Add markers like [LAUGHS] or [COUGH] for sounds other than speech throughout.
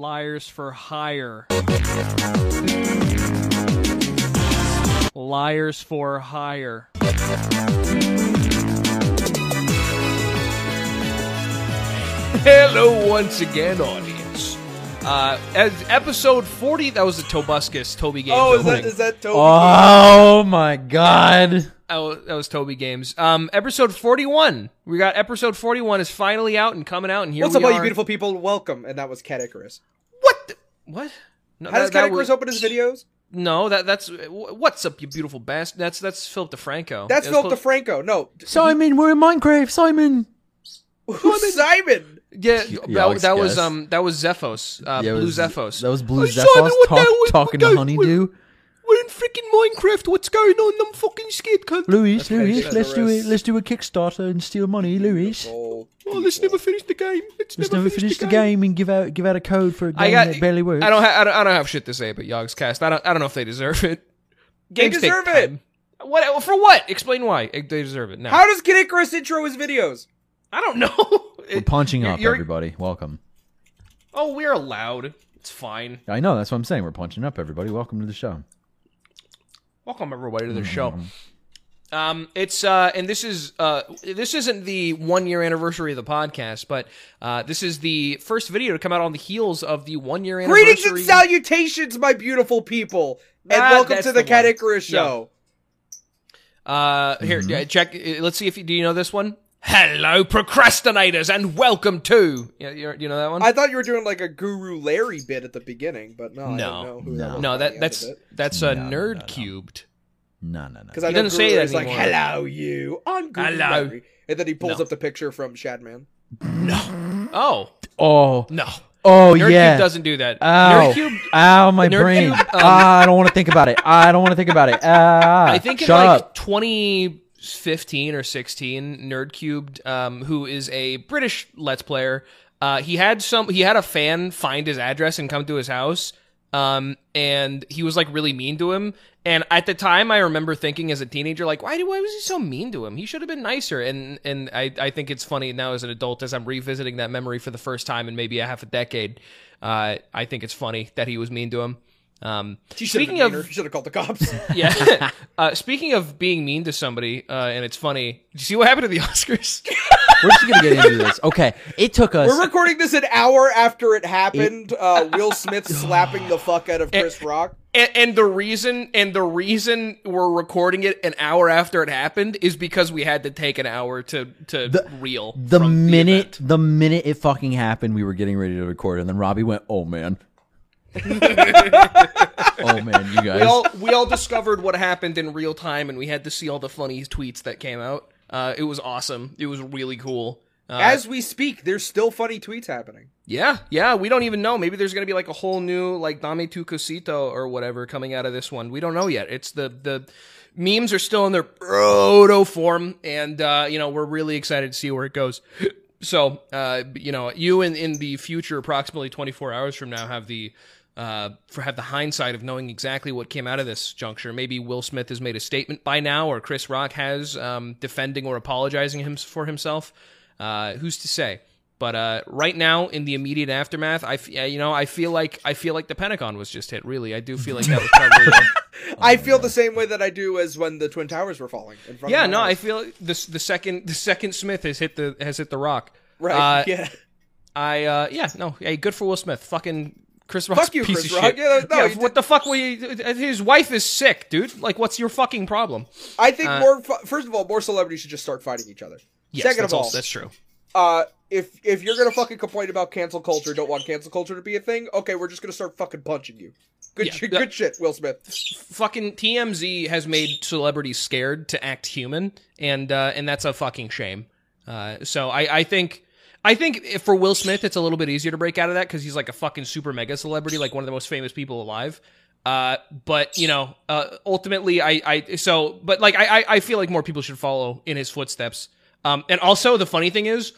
Liars for hire. Liars for hire. Hello once again, audience. Uh, as episode 40, that was the Tobuscus Toby Games. Oh, is that opening. is that Toby? Oh my god. That was, Toby Games. Um, episode 41. We got episode 41 is finally out and coming out, and here What's we up, all you beautiful people? Welcome. And that was Caddicarus. What? The, what? No, How does that- that Caddicarus was- open his videos? No, that that's what's up, you beautiful bastard. That's that's Philip DeFranco. That's Philip supposed- DeFranco. No, Simon, we're in Minecraft, Simon. who's Simon? Yeah, You that, that was um that was Xephos, uh, Yeah, Blue was- Xephos. That was Blue Oh, Xephos Simon, talk, the- what- talking to Honeydew. We're in freaking Minecraft. What's going on? I'm fucking scared, cunt. Louis, what Louis, let's do it. Let's do a Kickstarter and steal money, Louis. Oh, Oh, let's never finish the game. Let's, Let's never finish the game and give out give out a code for a game I got. that barely works. I don't. Ha- I don't. I don't have shit to say about Yogscast. I don't. I don't know if they deserve it. They Games take deserve it. time. What for? What? Explain why they deserve it. Now How does Caddicarus intro his videos? I don't know. [LAUGHS] We're It- punching you're- up, you're- everybody. Welcome. Oh, we're allowed. It's fine. I know that's what I'm saying. We're punching up, everybody. Welcome to the show. Welcome everybody to the show. Um, it's uh, and this is uh, this isn't the one year anniversary of the podcast, but uh, this is the first video to come out on the heels of the one year anniversary. Greetings and salutations, my beautiful people, and Ah, welcome that's to the, the Cat one. Icarus show. Uh, here, yeah, check. Let's see if you, do you know this one. Hello, procrastinators, and welcome to. Yeah, you you know that one. I thought you were doing like a Guru Larry bit at the beginning, but no, I No. don't know who No. that was no, by that that's that's uh, No, no, nerd no, no. cubed. No, no, no. Because I He know doesn't Guru say that is like, anymore. "Hello, you," on Guru Hello. Larry, and then he pulls No. up the picture from Shadman. No. Oh Oh, no, oh nerd yeah. cube doesn't do that. Ow. Nerd cube. Ow, my Nerd brain. Cube, um, ah, I don't want to think about it. I don't want to think about it. Ah, I think in shut like up. 2015 or 16, Nerd Cubed, um, who is a British Let's Player, uh, he had some. He had a fan find his address and come to his house, um, and he was like really mean to him. And at the time, I remember thinking as a teenager, like, why, why was he so mean to him? He should have been nicer. And and I, I think it's funny now as an adult, as I'm revisiting that memory for the first time in maybe a half a decade. Uh, I think it's funny that he was mean to him. Um, He speaking of meaner. Should have called the cops. [LAUGHS] yeah. uh, speaking of being mean to somebody, uh, and it's funny. Did you see what happened to the [LAUGHS] Oscars? We're just gonna get into this. Okay, it took us. We're recording this an hour after it happened. Uh, Will Smith [SIGHS] slapping the fuck out of Chris Rock. and, and the reason, and the reason we're recording it an hour after it happened is because we had to take an hour to to reel the from minute event. the minute it fucking happened, we were getting ready to record, and then Robbie went, "Oh man." [LAUGHS] oh man, you guys. we all we all discovered what happened in real time, and we had to see all the funny tweets that came out. Uh, it was awesome. It was really cool. Uh, As we speak, there's still funny tweets happening. Yeah, yeah, we don't even know. Maybe there's gonna be like a whole new like Dame tu Cosita or whatever coming out of this one. We don't know yet. It's the the memes are still in their proto form, and uh, you know we're really excited to see where it goes. So, uh, you know, you in in the future, approximately 24 hours from now, have the uh, for have the hindsight of knowing exactly what came out of this juncture. Maybe Will Smith has made a statement by now, or Chris Rock has um, defending or apologizing him for himself. Uh, who's to say? But uh, right now, in the immediate aftermath, I f- you know I feel like I feel like the Pentagon was just hit. Really, I do feel like that was [LAUGHS] probably. uh, [LAUGHS] I feel the same way that I do as when the Twin Towers were falling in front yeah, of my no, I feel the the second the second Smith has hit the has hit the rock. Right, Uh, [LAUGHS] yeah. I uh, yeah no hey good for Will Smith. Fucking Chris Rock's Fuck you, piece Chris of Rock. shit. Yeah, no, he what the fuck? Were you, his wife is sick, dude. Like, what's your fucking problem? I think uh, more. First of all, more celebrities should just start fighting each other. Yes, Second of all, also, that's true. uh, if if you're gonna fucking complain about cancel culture, don't want cancel culture to be a thing. Okay, we're just gonna start fucking punching you. Good, Yeah, shit, that- good shit, Will Smith. Fucking TMZ has made celebrities scared to act human, and uh, and that's a fucking shame. Uh, so I I think. I think for Will Smith, it's a little bit easier to break out of that because he's like a fucking super mega celebrity, like one of the most famous people alive. Uh, but you know, uh, ultimately, I, I, so, but like, I, I- feel like more people should follow in his footsteps. Um, and also the funny thing is,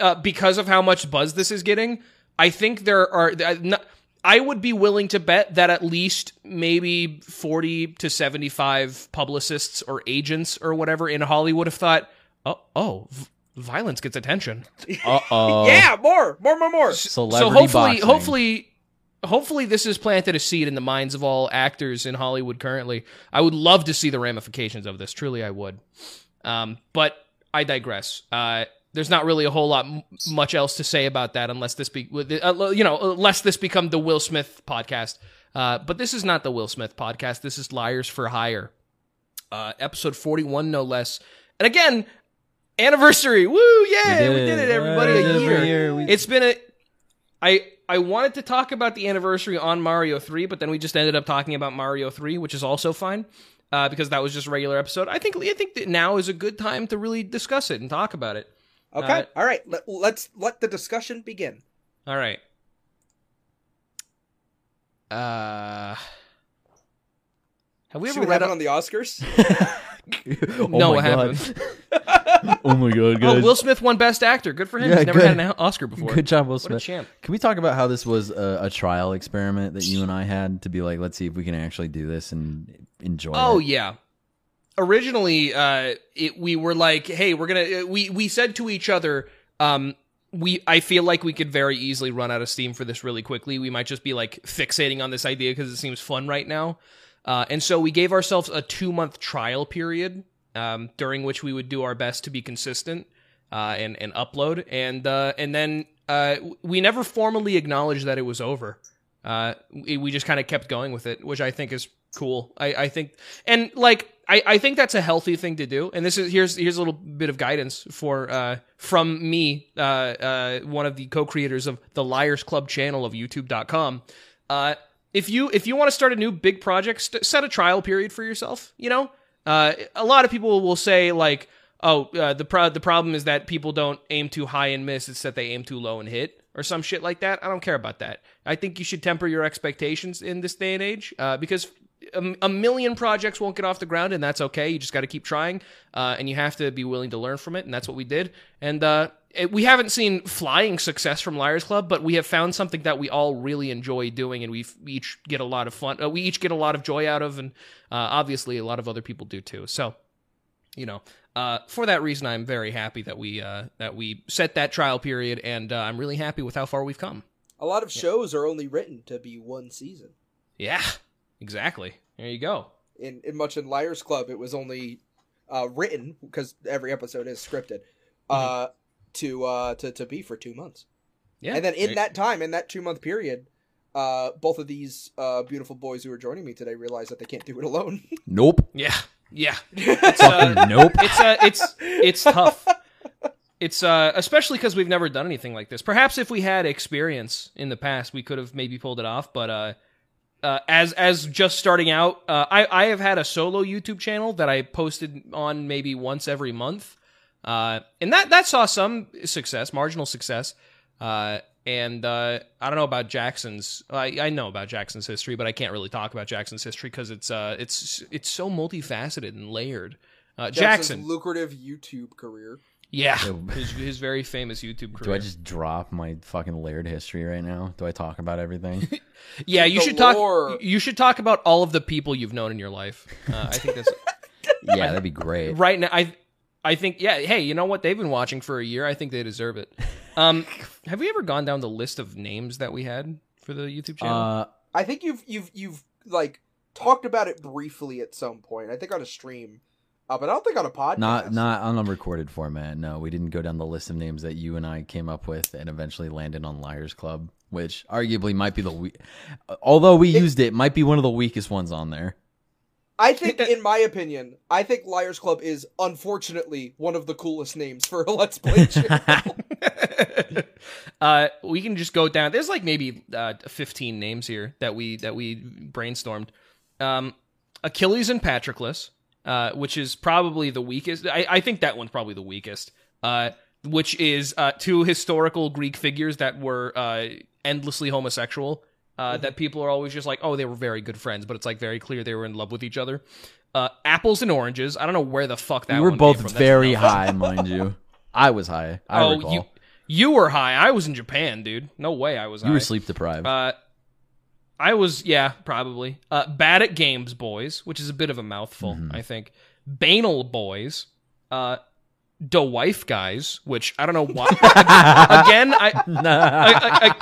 uh, because of how much buzz this is getting, I think there are, I would be willing to bet that at least maybe 40 to 75 publicists or agents or whatever in Hollywood have thought, oh, oh, violence gets attention. [LAUGHS] Uh oh. yeah, more, more, more, more. so Celebrity hopefully, boxing. hopefully, hopefully this has planted a seed in the minds of all actors in Hollywood currently. I would love to see the ramifications of this. Truly, I would. Um, but I digress. Uh, there's not really a whole lot m- much else to say about that unless this be uh, you know unless this become the Will Smith podcast. Uh, but this is not the Will Smith podcast. This is Liars for Hire, uh, episode 41, no less. And again, anniversary. Woo! Yeah, we did it, everybody. We A did it for year. a year. We- It's been a. I I wanted to talk about the anniversary on Mario 3, but then we just ended up talking about Mario 3, which is also fine. Uh, because that was just a regular episode. I think I think that now is a good time to really discuss it and talk about it. Okay. Uh, All right. Let, let's let the discussion begin. All right. Uh, have we See ever what read happened up? on the Oscars? [LAUGHS] [LAUGHS] Oh no, what God. happened? [LAUGHS] Oh my god, Oh. Will Smith won Best Actor. Good for him. Yeah, He's never good. had an Oscar before. Good job, Will What a Smith. champ. Can we talk about how this was a, a trial experiment that you and I had to be like, let's see if we can actually do this and enjoy Oh it? yeah. Originally, uh, it, we were like, "Hey, we're gonna." uh, We we said to each other, um, "We I feel like we could very easily run out of steam for this really quickly. We might just be like fixating on this idea because it seems fun right now." Uh, and so we gave ourselves a two month trial period um, during which we would do our best to be consistent uh, and and upload, and uh, and then uh, we never formally acknowledged that it was over. Uh, we, just kind of kept going with it, which I think is cool. I, I think, and like, I, I think that's a healthy thing to do. And this is here's here's a little bit of guidance for uh, from me, uh, uh, one of the co-creators of the Liars Club channel of YouTube.com. Uh, if you if you want to start a new big project, st- set a trial period for yourself. You know, uh, a lot of people will say like, oh, uh, the pro- the problem is that people don't aim too high and miss; it's that they aim too low and hit, or some shit like that. I don't care about that. I think you should temper your expectations in this day and age uh, because a, a million projects won't get off the ground, and that's okay. You just got to keep trying, uh, and you have to be willing to learn from it, and that's what we did. And uh, it, we haven't seen flying success from Liars Club, but we have found something that we all really enjoy doing, and we each get a lot of fun. Uh, we each get a lot of joy out of, and uh, obviously a lot of other people do too. So you know, uh, for that reason, I'm very happy that we uh, that we set that trial period, and uh, I'm really happy with how far we've come. A lot of shows are only written to be one season. Yeah, exactly. There you go. In in much in Liars Club, it was only uh, written because every episode is scripted uh, to uh, to to be for two months. Yeah, and then in that time, in that two month period, uh, both of these uh, beautiful boys who are joining me today realize that they can't do it alone. [LAUGHS] Nope. yeah, yeah. it's, uh, nope. It's uh, it's it's tough. It's uh, especially because we've never done anything like this. Perhaps if we had experience in the past, we could have maybe pulled it off. But uh, uh, as as just starting out, uh, I I have had a solo YouTube channel that I posted on maybe once every month, uh, and that that saw some success, marginal success. Uh, and uh, I don't know about Jackson's. I, I know about Jackson's history, but I can't really talk about Jackson's history because it's uh it's it's so multifaceted and layered. Uh, Jackson's Jackson, lucrative YouTube career. Yeah, Yeah. [LAUGHS] his, his very famous YouTube Do. I just drop my fucking layered history right now? Do I talk about everything? [LAUGHS] yeah, you The should talk. lore. You should talk about all of the people you've known in your life. Uh, I think that's [LAUGHS] yeah, that'd be great. right now. I I think yeah. Hey, you know what? They've been watching for a year. I think they deserve it. Um, have we ever gone down the list of names that we had for the YouTube channel? Uh, I think you've you've you've like talked about it briefly at some point. I think on a stream, uh, but I don't think on a podcast. not not on a recorded format. No, we didn't go down the list of names that you and I came up with and eventually landed on Liars Club, which arguably might be the we- although we used it, might be one of the weakest ones on there. I think, in my opinion, I think Liars Club is unfortunately one of the coolest names for a Let's Play [LAUGHS] channel. uh, we can just go down. There's like maybe uh, 15 names here that we that we brainstormed. Um, Achilles and Patroclus, uh, which is probably the weakest. I, I think that one's probably the weakest. Uh, which is uh, two historical Greek figures that were uh, endlessly homosexual. Uh, That people are always just like, oh, they were very good friends, but it's like very clear they were in love with each other. Uh, apples and oranges. I don't know where the fuck that we were both. Very high, [LAUGHS] mind you. I was high. I oh, recall. you you were high. I was in Japan, dude. No way, I was. You high. were sleep deprived. I was, yeah, probably. Uh, bad at games, boys, which is a bit of a mouthful, Mm-hmm. I think. Banal boys. Uh, the wife guys, which I don't know why. [LAUGHS] again, I, I, I,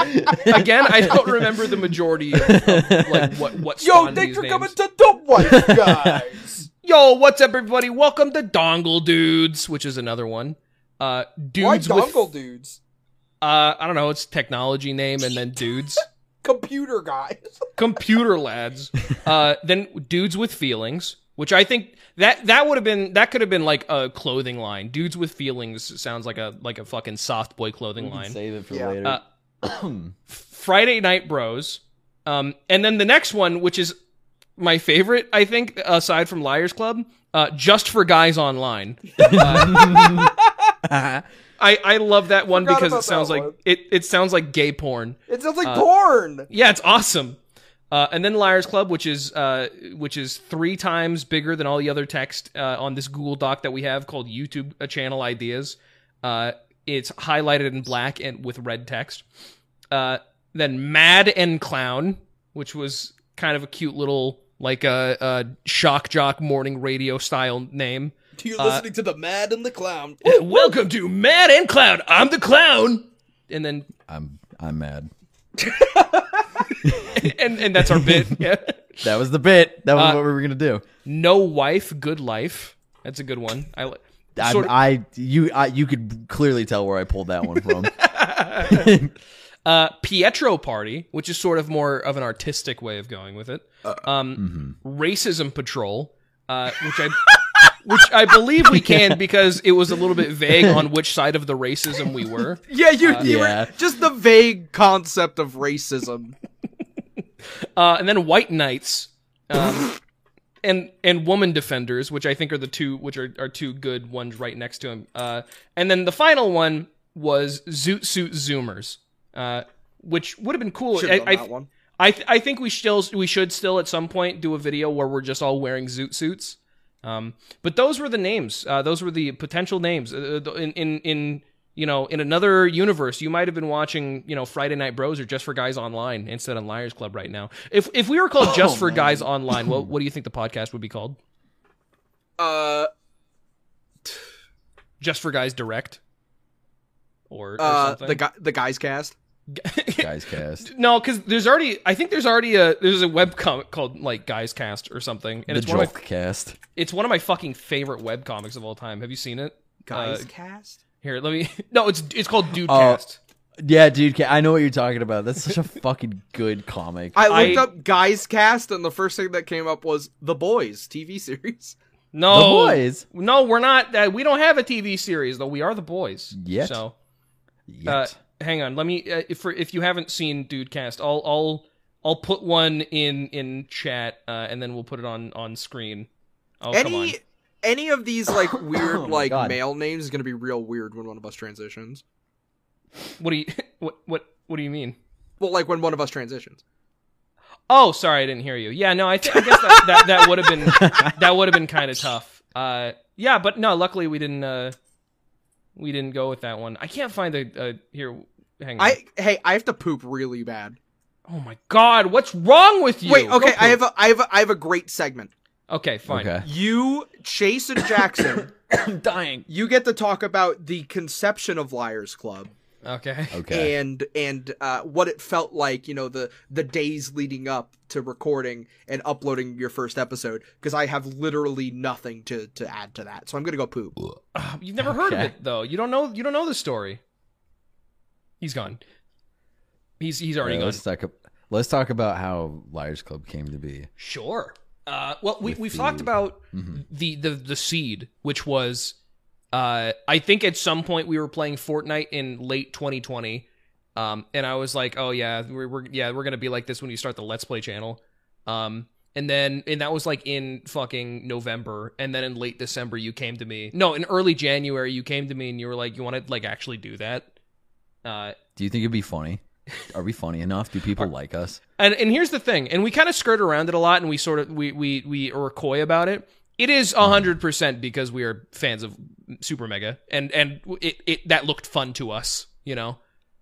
I again I don't remember the majority of, of like what what. Yo, spawned thanks these for names. coming to the wife [LAUGHS] guys. Yo, what's up, everybody? Welcome to Dongle Dudes, which is another one. Uh, Why dudes with dongle dudes? uh, I don't know, it's technology name and then dudes, Computer guys. [LAUGHS] computer lads. Uh, then dudes with feelings, which I think that that would have been that could have been like a clothing line. Dudes with feelings sounds like a like a fucking soft boy clothing line. Save it for Yeah. later. Uh, [CLEARS THROAT] Friday Night Bros. Um, and then the next one, which is my favorite, I think, aside from Liars Club, uh, just for guys online. [LAUGHS] [LAUGHS] I, I love that one because it sounds like one. it, it sounds like gay porn. It sounds like Uh, porn. Yeah, it's awesome. Uh, and then Liars Club, which is uh, which is three times bigger than all the other text uh, on this Google Doc that we have called YouTube uh, channel ideas. Uh, it's highlighted in black and with red text. Uh, then Mad and Clown, which was kind of a cute little like a, a shock jock morning radio style name. You're uh, listening to the Mad and the Clown. Welcome to Mad and Clown. I'm the clown. And then I'm I'm mad. [LAUGHS] and and that's our bit. [LAUGHS] Yeah. That was the bit. That was Uh, what we were gonna do. No wife, good life. That's a good one. I li- I, sort of- I you I, you could clearly tell where I pulled that one from. [LAUGHS] uh, Pietro Party, which is sort of more of an artistic way of going with it. Um, Racism Patrol, uh, which I which I believe we [LAUGHS] can because it was a little bit vague on which side of the racism we were. [LAUGHS] Yeah, you, you yeah. were just the vague concept of racism. [LAUGHS] Uh, and then White Knights. Um, and and woman defenders, which I think are the two, which are, are two good ones right next to him. Uh, and then the final one was Zoot Suit Zoomers, uh, which would have been cool. Should I, have I, that one. I, th- I think we still we should still at some point do a video where we're just all wearing zoot suits. Um, but those were the names. Uh, those were the potential names. Uh, in in in you know in another universe, you might have been watching you know Friday Night Bros or Just for Guys Online instead of Liars Club right now. If if we were called Just for Guys Online, what [CLEARS THROAT] what do you think the podcast would be called? Uh, Just for Guys Direct, or, or uh, something? the guy, the guys cast. Guys cast. [LAUGHS] no, because there's already I think there's already a there's a web comic called like Guys Cast or something, and the it's one of my cast. It's one of my fucking favorite web comics of all time. Have you seen it? Guys Uh, cast. Here, let me. [LAUGHS] No, it's it's called Dude Oh. Cast. Yeah, dude, ca- I know what you're talking about. That's such a [LAUGHS] fucking good comic. I looked I- up guys cast, and the first thing that came up was The Boys TV series. No, The Boys? No, we're not. Uh, we don't have a TV series though. We are the boys. Yet. So, Yet. uh, hang on. Let me. Uh, if for if you haven't seen Dudecast, I'll I'll I'll put one in in chat, uh, and then we'll put it on on screen. Oh come on. any any of these like [COUGHS] weird Oh like God. male names is gonna be real weird when one of us transitions. What do you [LAUGHS] what what what do you mean? Well, like when one of us transitions. Oh, sorry, I didn't hear you. Yeah, no, I, th- I guess that that, that would have been [LAUGHS] that would have been kind of tough. Uh, yeah, but no, luckily we didn't. Uh, we didn't go with that one. I can't find the uh, here. Hang on. I hey, I have to poop really bad. oh my god, what's wrong with you? Wait, okay, I have a I have a, I have a great segment. Okay, fine. okay. You, Chase and Jackson, [COUGHS] I'm dying. you get to talk about the conception of Liars Club Okay. [LAUGHS] Okay. and and uh, what it felt like, you know, the the days leading up to recording and uploading your first episode. Because I have literally nothing to to add to that, so I'm gonna go poop. Ugh, [SIGHS] You've never heard of it though. You don't know. You don't know the story. He's gone. He's he's already Alright, gone. let's talk. Let's talk about how Liars Club came to be. Sure. Uh, well, we With we've the- talked about Mhm. the the the seed, which was, uh, I think at some point we were playing Fortnite in late 2020, um, and I was like, oh yeah, we're, we're yeah we're gonna be like this when you start the Let's Play channel, um, and then and that was like in fucking November, and then in late December you came to me, no, in early January you came to me and you were like, you want to like actually do that, uh, Do you think it'd be funny? Are we funny enough? Do people [LAUGHS] like us? And and here's the thing, and we kind of skirt around it a lot, and we sort of we we we are coy about it. It is hundred percent because we are fans of Super Mega, and and it, it that looked fun to us, you know.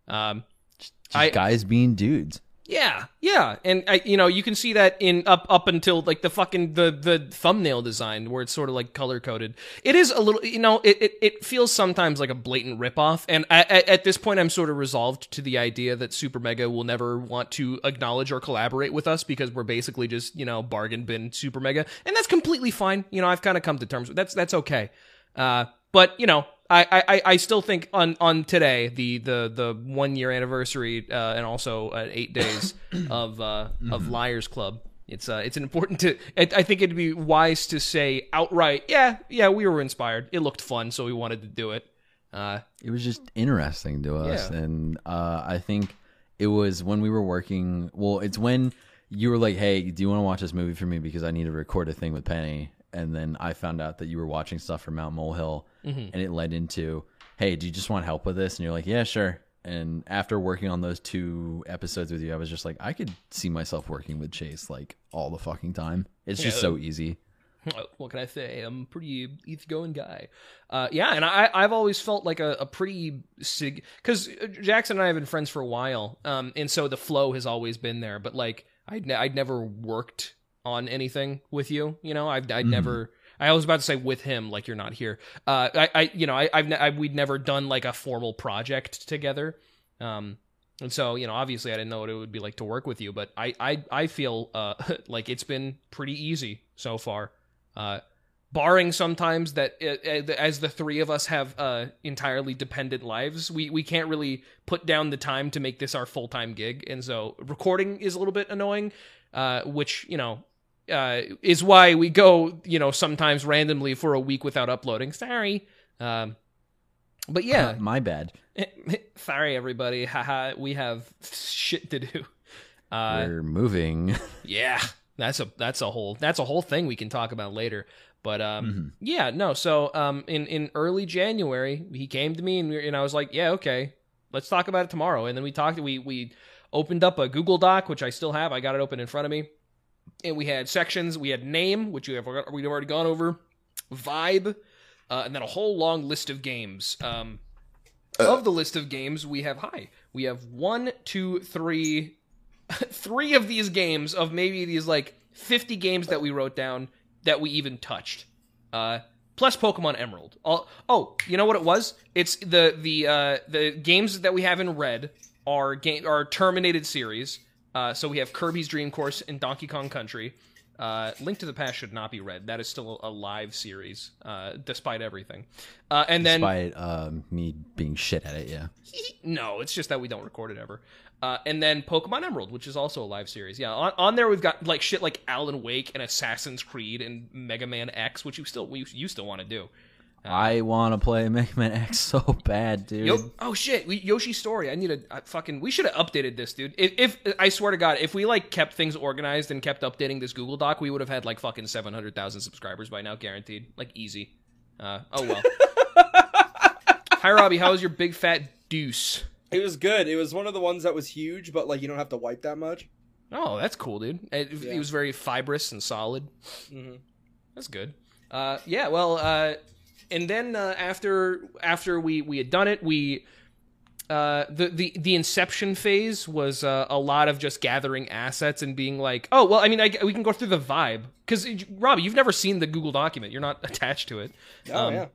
Um, Just I- guys being dudes. Yeah, yeah, and I, you know you can see that in up up until like the fucking the the thumbnail design where it's sort of like color coded. It is a little, you know, it it, it feels sometimes like a blatant ripoff. And I, I, at this point, I'm sort of resolved to the idea that Super Mega will never want to acknowledge or collaborate with us because we're basically just you know bargain bin Super Mega, and that's completely fine. You know, I've kind of come to terms with that's that's okay. Uh, but you know, I, I, I still think on, on today the, the, the one year anniversary uh, and also uh, eight days [COUGHS] of uh, of Liars Club. It's uh it's important to I I think it'd be wise to say outright yeah yeah we were inspired it looked fun so we wanted to do it. Uh, it was just interesting to us Yeah. and uh, i think it was when we were working well it's when you were like hey do you want to watch this movie for me because i need to record a thing with penny and then i found out that you were watching stuff from mount molehill and it led into hey do you just want help with this and you're like yeah sure and after working on those two episodes with you i was just like i could see myself working with chase like all the fucking time it's just so easy [LAUGHS] what can I say? I'm a pretty easygoing guy. Uh, yeah, and I, I've always felt like a, a pretty sig because Jackson and I have been friends for a while, um, and so the flow has always been there. But like, I'd ne- I'd never worked on anything with you. You know, I've I'd never. I was about to say with him, like you're not here. Uh, I, I you know, I, I've ne- I, we'd never done like a formal project together. Um, and so, you know, obviously I didn't know what it would be like to work with you, but I, I, I feel uh, [LAUGHS] like it's been pretty easy so far. Uh, barring sometimes that uh, uh, as the three of us have uh, entirely dependent lives, we, we can't really put down the time to make this our full time gig. And so recording is a little bit annoying, uh, which, you know, uh, is why we go, you know, sometimes randomly for a week without uploading. Sorry. Um, but yeah, [LAUGHS] my bad [LAUGHS] Sorry, everybody. [LAUGHS] Haha, we have shit to do. Uh, we're moving yeah, that's a that's a whole that's a whole thing we can talk about later. But um, yeah, no. So um, in in early January, he came to me and, we, and I was like, yeah, okay, let's talk about it tomorrow. And then we talked. We we opened up a Google Doc, which I still have. I got it open in front of me, and we had sections. We had name, which we have we'd already gone over, vibe, uh, and then a whole long list of games. Um, of the list of games we have high. We have one two three [LAUGHS] three of these games of maybe these like 50 games that we wrote down that we even touched. Uh plus pokemon emerald. Oh, oh you know what it was? It's the the uh the games that we have in red are game are terminated series uh so we have kirby's dream course and donkey kong country uh, Link to the Past should not be read. That is still a live series, uh, despite everything. Uh, and then despite um, me being shit at it yeah [LAUGHS] no, it's just that we don't record it ever. Uh, and then Pokemon Emerald, which is also a live series. Yeah, on, on there we've got like shit like Alan Wake and Assassin's Creed and Mega Man X, which you still we, you still want to do. I want to play Mega Man [LAUGHS] X so bad, dude. Yo, oh shit, we, Yoshi's Story. I need to I fucking. We should have updated this, dude. If, if I swear to God, if we like kept things organized and kept updating this Google Doc, we would have had like fucking seven hundred thousand subscribers by now, guaranteed. Like easy. Uh, oh well. [LAUGHS] Hi Robbie, how was your big fat deuce? It was good. It was one of the ones that was huge, but like you don't have to wipe that much. Oh, that's cool, dude. It, it was very fibrous and solid. Mhm. That's good. Uh, yeah. Well, uh, and then uh, after after we we had done it, we uh, the the the inception phase was uh, a lot of just gathering assets and being like, oh well, I mean, I, we can go through the vibe because Robbie, you've never seen the Google document. You're not [LAUGHS] attached to it. Oh Um, yeah.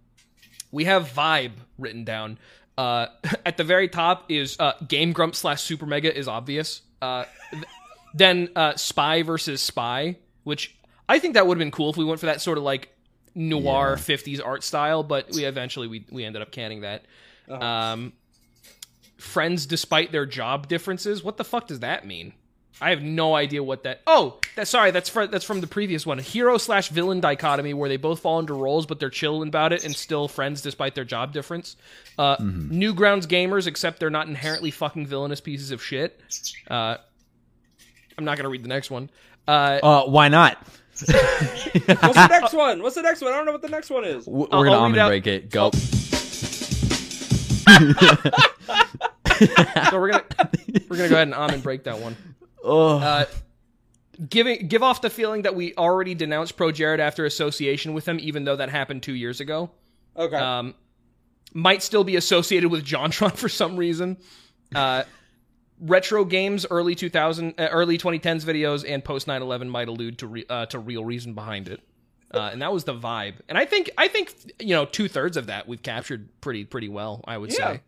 we have vibe written down. Uh, [LAUGHS] at the very top is uh, Game Grump slash Super Mega is obvious. Uh, th- [LAUGHS] then uh, Spy versus Spy, which I think that would have been cool if we went for that sort of like noir Yeah. '50s art style, but we eventually we we ended up canning that. Uh-huh. Um, friends despite their job differences. What the fuck does that mean? I have no idea what that. Oh, that's sorry. That's for, that's from the previous one. Hero slash villain dichotomy, where they both fall into roles, but they're chilling about it and still friends despite their job difference. Uh, Newgrounds gamers, except they're not inherently fucking villainous pieces of shit. Uh, I'm not gonna read the next one. Uh, Uh, why not? [LAUGHS] What's the next one? What's the next one? I don't know what the next one is. We're I'll- gonna I'll almond out- break it. Go. so we're gonna we're gonna go ahead and almond break that one. Oh, Uh, giving give off the feeling that we already denounced ProJared after association with him, even though that happened two years ago. Okay. Um, might still be associated with JonTron [LAUGHS] for some reason. Uh, retro games, early 2000, uh, early 2010s videos, and post 9/11 might allude to re- uh, to real reason behind it. Uh, and that was the vibe. And I think I think you know two thirds of that we've captured pretty pretty well. I would Yeah. say.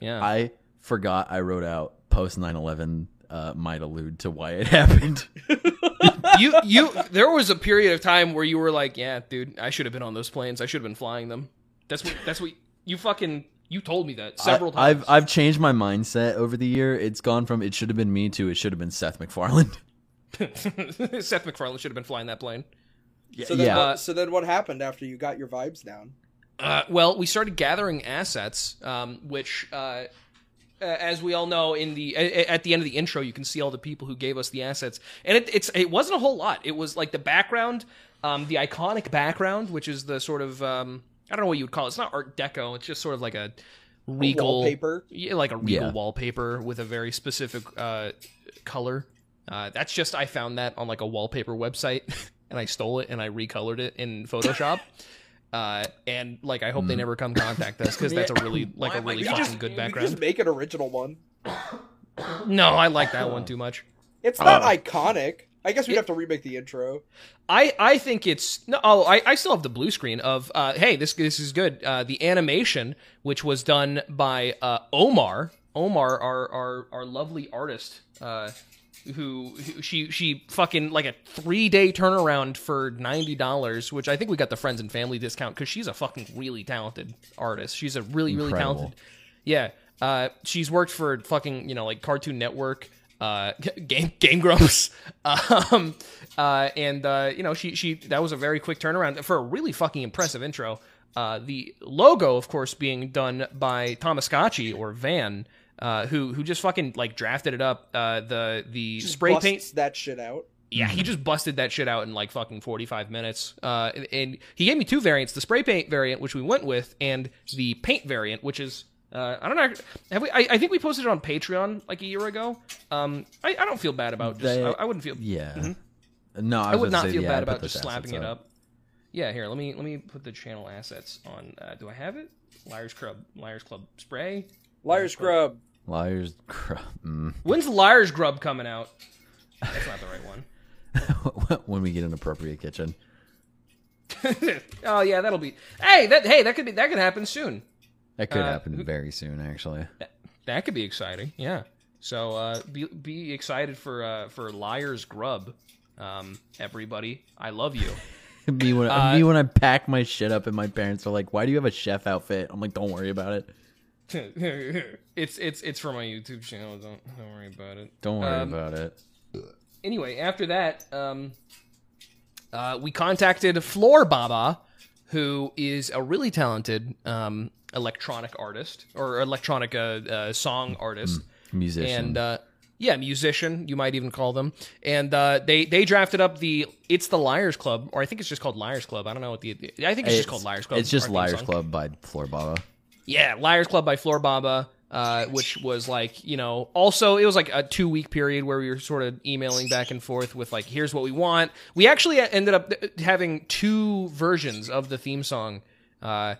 Yeah. I forgot I wrote out post 9/11 uh, might allude to why it [LAUGHS] happened. [LAUGHS] you you there was a period of time where you were like, yeah, dude, I should have been on those planes. I should have been flying them. That's what that's what you fucking you told me that several I, times. I've I've changed my mindset over the year. It's gone from it should have been me to it should have been Seth MacFarlane. [LAUGHS] [LAUGHS] Seth MacFarlane should have been flying that plane. So then, yeah. what, so then what happened after you got your vibes down? Uh, well, we started gathering assets, um, which, uh, uh, as we all know, in the a- at the end of the intro, you can see all the people who gave us the assets, and it, it's it wasn't a whole lot. It was like the background, um, the iconic background, which is the sort of um, I don't know what you would call it. It's not Art Deco. It's just sort of like a regal wallpaper? yeah, like a regal Yeah. wallpaper with a very specific uh, color. Uh, that's just I found that on like a wallpaper website, [LAUGHS] and I stole it and I recolored it in Photoshop. [LAUGHS] Uh, and like I hope they never come contact us because that's a really [LAUGHS] like a really You fucking just, good you background. just make an original one. No, I like that one too much. It's not Uh. iconic. I guess we'd have to remake the intro. I, I think it's no. Oh, I, I still have the blue screen of uh, hey this this is good. Uh, the animation which was done by uh, Omar Omar our our our lovely artist. Uh, who, who she she fucking like a three day turnaround for ninety dollars, which I think we got the friends and family discount because she's a fucking really talented artist. She's a really really talented. Yeah, uh, she's worked for fucking you know like Cartoon Network, uh, [LAUGHS] Game Game Grumps, [LAUGHS] um, uh, and uh, you know she she that was a very quick turnaround for a really fucking impressive intro. Uh, the logo, of course, being done by Thomas Scotchy or Van, uh, who who just fucking like drafted it up. Uh, the the Just spray paint that shit out. yeah, he just busted that shit out in like fucking 45 minutes. Uh, and, and he gave me two variants: the spray paint variant, which we went with, and the paint variant, which is uh, I don't know. Have we? I, I think we posted it on Patreon like a year ago. Um, I, I don't feel bad about just. They- I, I wouldn't feel. Yeah. No, I, Mm-hmm. I was would not say, feel yeah, bad about just slapping assets it up. Yeah, here. Let me let me put the channel assets on. Uh, do I have it? Liars Club, Liars Club spray. Liars Scrub. Liars. cr- Mm. When's Liars Grub coming out? That's not the right one. [LAUGHS] [LAUGHS] when we get an appropriate kitchen. [LAUGHS] oh yeah, that'll be. Hey, that hey, that could be that could happen soon. That could Uh, happen very soon, actually. That could be exciting. Yeah. So uh, be be excited for uh, for Liars Grub, um, everybody. I love you. [LAUGHS] me when Uh, me when I pack my shit up and my parents are like, "Why do you have a chef outfit?" I'm like, "Don't worry about it. [LAUGHS] it's it's it's for my YouTube channel. Don't don't worry about it. Don't worry Um, about it." Anyway, after that, um, uh, we contacted Floor Baba, who is a really talented um, electronic artist or electronic uh, uh, song artist. Musician. and uh, yeah, musician, you might even call them. And uh, they they drafted up the it's the Liars Club, or I think it's just called Liars Club. I don't know what the I think it's, just called Liars Club. It's just Liars song. Club by Floor Baba. Yeah, Liars Club by Floor Baba, uh, which was like you know also it was like a two week period where we were sort of emailing back and forth with like here's what we want. We actually ended up having two versions of the theme song. Uh,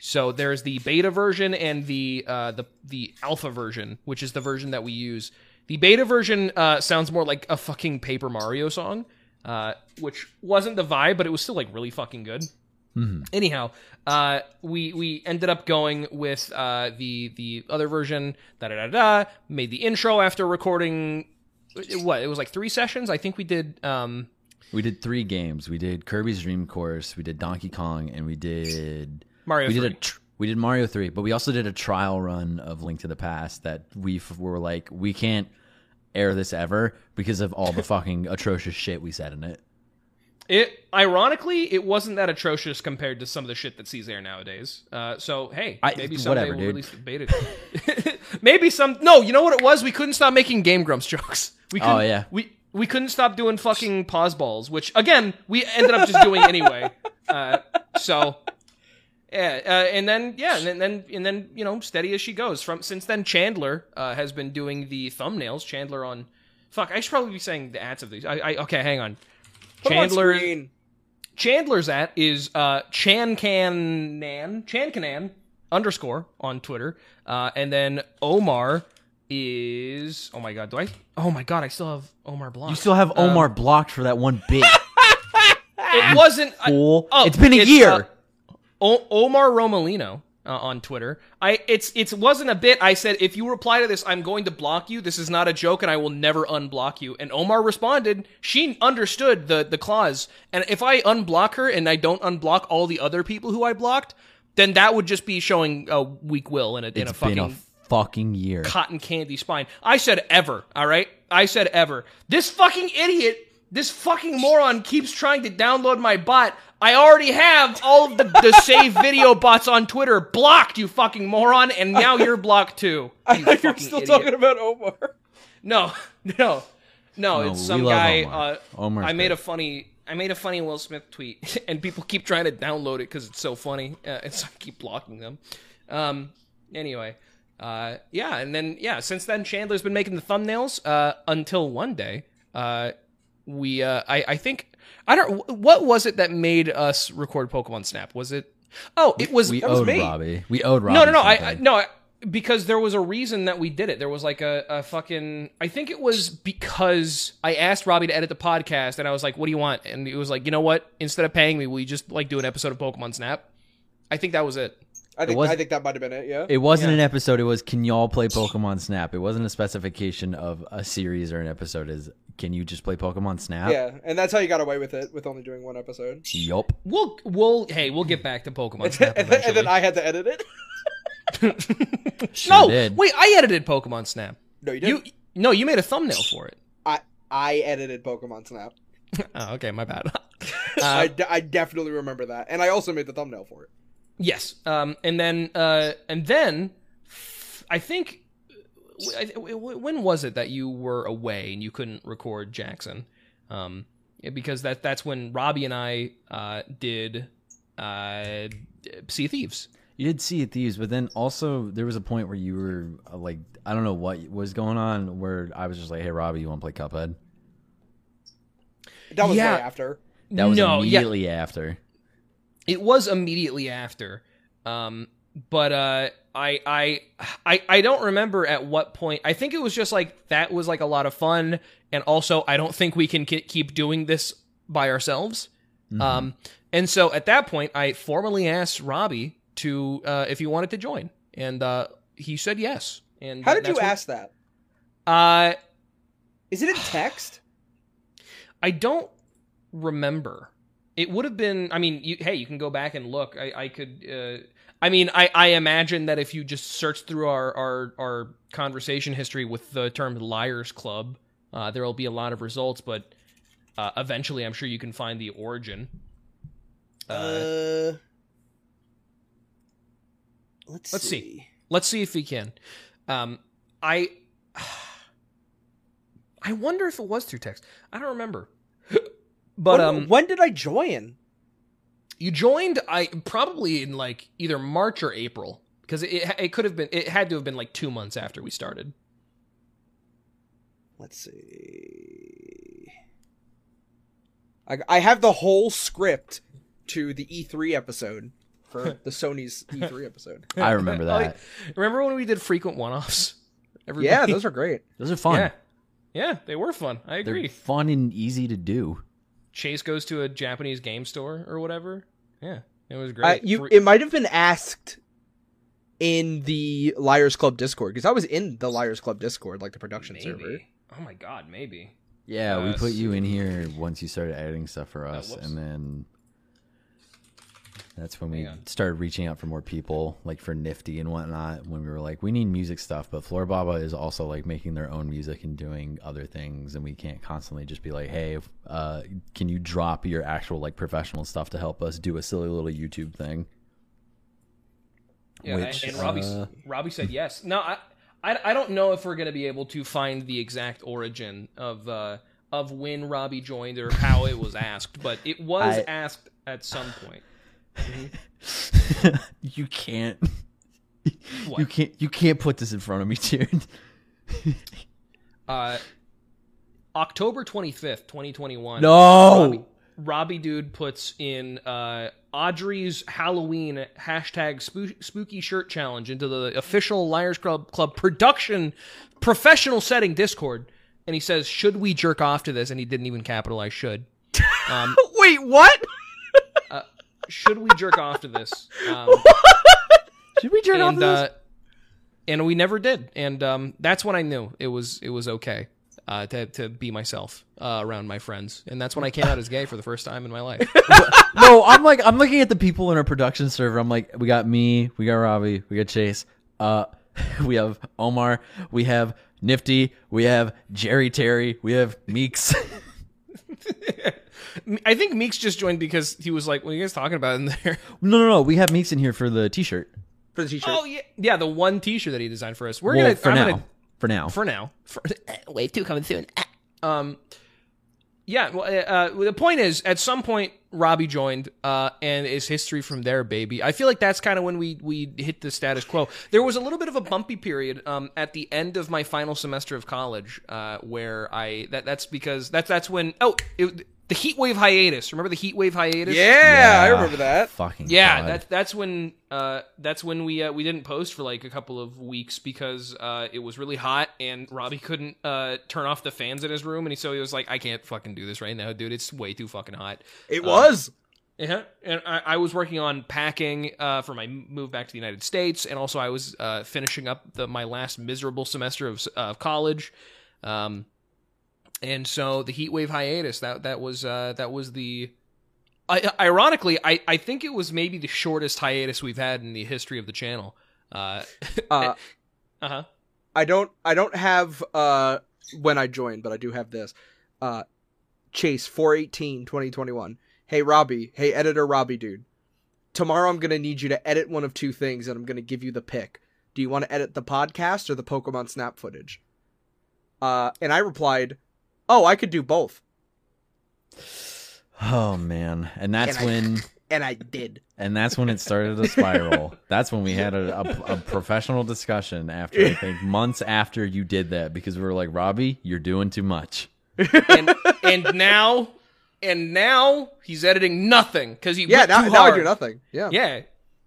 so there's the beta version and the uh, the the alpha version, which is the version that we use. The beta version uh, sounds more like a fucking Paper Mario song, uh, which wasn't the vibe, but it was still like really fucking good. Anyhow, uh, we we ended up going with uh, the the other version. Da da da da. Made the intro after recording. What it was like three sessions. I think we did. Um, We did three games. We did Kirby's Dream Course, we did Donkey Kong, and we did Mario We did a tr- we did Mario three, but we also did a trial run of Link to the Past that we f- were like, we can't air this ever because of all the [LAUGHS] fucking atrocious shit we said in it. It ironically, it wasn't that atrocious compared to some of the shit that sees air nowadays. Uh, so hey, I- maybe someday whatever, we'll dude. release the beta. [LAUGHS] maybe some. No, you know what it was? We couldn't stop making Game Grumps jokes. We couldn't, Oh, yeah. we we couldn't stop doing fucking pause balls, which again we ended up just doing anyway. Uh, so. Yeah, uh, and then yeah, and then, then and then you know, steady as she goes. From since then, Chandler uh, has been doing the thumbnails. Chandler on, fuck, I should probably be saying the ads of these. I, I okay, hang on. Put 'em Chandler. Chandler's at is uh, Chancanan, Chancanan underscore on Twitter, uh, and then Omar is oh my god, do I? Oh my god, I still have Omar blocked. You still have Omar blocked for that one bit. [LAUGHS] it wasn't I- oh, it's been a it's, year. uh, O- Omar Romalino uh, on Twitter. I it's it wasn't a bit. I said if you reply to this, I'm going to block you. This is not a joke, and I will never unblock you. And Omar responded. She understood the the clause, and if I unblock her and I don't unblock all the other people who I blocked, then that would just be showing a weak will in a in a fucking a fucking year. cotton candy spine. I said ever, all right? I said ever. This fucking idiot, this fucking moron keeps trying to download my bot. I already have all of the, the [LAUGHS] save video bots on Twitter blocked, you fucking moron, and now [LAUGHS] you're blocked too. I You thought you were still idiot. talking about Omar. No, [LAUGHS] no, no. No, it's some guy. Omar. Uh, Omar's I made great. a funny. I made a funny Will Smith tweet, and people keep trying to download it because it's so funny, uh, and so I keep blocking them. Um. Anyway, uh, yeah, and then yeah, since then Chandler's been making the thumbnails. Uh, until one day, uh, we uh, I I think I don't. What was it that made us record Pokemon Snap? Was it? Oh, it was. we was owed me. Robbie. We owed Robbie. No, no, no. I, I no I, because there was a reason that we did it. There was like a, a fucking. I think it was because I asked Robbie to edit the podcast, and I was like, "What do you want?" And he was like, "You know what? Instead of paying me, we just like do an episode of Pokemon Snap?" I think that was it. I think was- I think that might have been it. Yeah. It wasn't Yeah. an episode. It was can y'all play Pokemon Snap? It wasn't a specification of a series or an episode. Is can you just play Pokemon Snap? yeah, and that's how you got away with it with only doing one episode. Yup. We'll we'll hey we'll get back to Pokemon [LAUGHS] and, Snap then, and then. I had to edit it. [LAUGHS] Sure no, did. wait, I edited Pokemon Snap. No, you You didn't. no, you made a thumbnail for it. I I edited Pokemon Snap. [LAUGHS] Oh, okay, my bad. I, Uh, de- I definitely remember that, and I also made the thumbnail for it. Yes. Um, and then, uh, and then, I think, I- I- when was it that you were away and you couldn't record Jackson? Um, because that that's when Robbie and I uh, did uh, Sea of Thieves. You did Sea of Thieves, but then also there was a point where you were uh, like, I don't know what was going on, where I was just like, "Hey, Robbie, you want to play Cuphead?" That was Yeah. way after. That was no, yeah, immediately after. It was immediately after. Um, but uh, I, I, I, I don't remember at what point. I think it was just like that was like a lot of fun, and also I don't think we can ke- keep doing this by ourselves. Mm-hmm. Um, and so at that point, I formally asked Robbie to uh, if he wanted to join, and uh, he said yes. And How did you what- ask that? Uh, Is it in [SIGHS] text? I don't remember. It would have been. I mean, you, hey, you can go back and look. I, I could. Uh, I mean, I, I imagine that if you just search through our our, our conversation history with the term "liars club," uh, there will be a lot of results. But uh, eventually, I'm sure you can find the origin. Uh, Uh, let's let's see. see. let's see if we can. Um, I [SIGHS] I wonder if it was through text. I don't remember. But when, um, when did I join? You joined I probably in like either March or April because it it could have been it had to have been like 2 months after we started. Let's see. I, I have the whole script to the E3 episode for [LAUGHS] the Sony's E3 episode. [LAUGHS] I remember that. Remember when we did frequent one-offs? Every Yeah, those [LAUGHS] are great. Those are fun. Yeah. Yeah, they were fun. I They're agree. fun and easy to do. Chase goes to a Japanese game store or whatever. Yeah, it was Uh, great. you, Free- it might have been asked in the Liars Club Discord because I was in the Liars Club Discord, like the production maybe. server. Oh my god, maybe. Yeah, we Uh, put you in here once you started editing stuff for us, whoops. and then that's when we on. started reaching out for more people, like for Nifty and whatnot. When we were like, we need music stuff, but Floor Baba is also like making their own music and doing other things, and we can't constantly just be like, hey, uh, can you drop your actual like professional stuff to help us do a silly little YouTube thing? Yeah, Which, and Robbie uh, Robbie said yes. No, I, I I don't know if we're gonna be able to find the exact origin of uh of when Robbie joined or how it was asked, but it was I- asked at some point. [LAUGHS] you can't. You can't. You can't put this in front of me, Jared. [LAUGHS] Uh, October twenty fifth, twenty twenty one. No. Robbie Dude puts in uh, Audrey's Halloween hashtag spoo- spooky shirt challenge into the official Liars Club Club production professional setting Discord, and he says, "Should we jerk off to this?" And he didn't even capitalize "should." [LAUGHS] Um, Wait, what? Should we jerk off to this? [LAUGHS] Um, Should we turn off and this? uh, and we never did, and um, that's when I knew it was it was okay uh, to to be myself uh, around my friends, and that's when I came out as gay for the first time in my life. [LAUGHS] no, I'm like I'm looking at the people in our production server. I'm like, we got me, we got Robbie, we got Chase, uh, [LAUGHS] we have Omar, we have Nifty, we have Jerry Terry, we have Meeks. I think Meeks just joined because he was like, "What are you guys talking about in there?" [LAUGHS] no, no, no, we have Meeks in here for the T-shirt. For the t-shirt. Oh yeah, yeah, the one T-shirt that he designed for us. We're Well, gonna for I'm now, gonna- for now. for now. For, [LAUGHS] wave two coming soon. [LAUGHS] Um, yeah. Well, uh, the point is, at some point, Robbie joined, uh, and it's history from there, baby. I feel like that's kind of when we we hit the status quo. There was a little bit of a bumpy period um, at the end of my final semester of college, uh, where I that that's because that's that's when oh it, the heat wave hiatus. Remember the heat wave hiatus? yeah, I remember that. Fucking Yeah, God. that's that's when uh, that's when we uh, we didn't post for like a couple of weeks because uh, it was really hot and Robbie couldn't uh, turn off the fans in his room and he so he was like I can't fucking do this right now, dude. It's way too fucking hot. It was. Yeah, and I, I was working on packing uh, for my move back to the United States, and also I was uh, finishing up the, my last miserable semester of uh, college. Um, and so the heat wave hiatus that that was uh, that was the. I, ironically, I, I think it was maybe the shortest hiatus we've had in the history of the channel. Uh Uh, [LAUGHS] huh. I don't I don't have uh when I joined, but I do have this. Uh Chase 418 2021. Hey Robbie, hey editor Robbie dude. Tomorrow I'm going to need you to edit one of two things and I'm going to give you the pick. Do you want to edit the podcast or the Pokemon Snap footage? Uh and I replied, "Oh, I could do both." oh man, and that's And I- when [LAUGHS] And I did. and that's when it started to spiral. that's when we had a, a, a professional discussion after I think months after you did that because we were like, Robbie, you're doing too much. And and now and now he's editing nothing because he Yeah, went now, too now I hard. do nothing. Yeah. Yeah.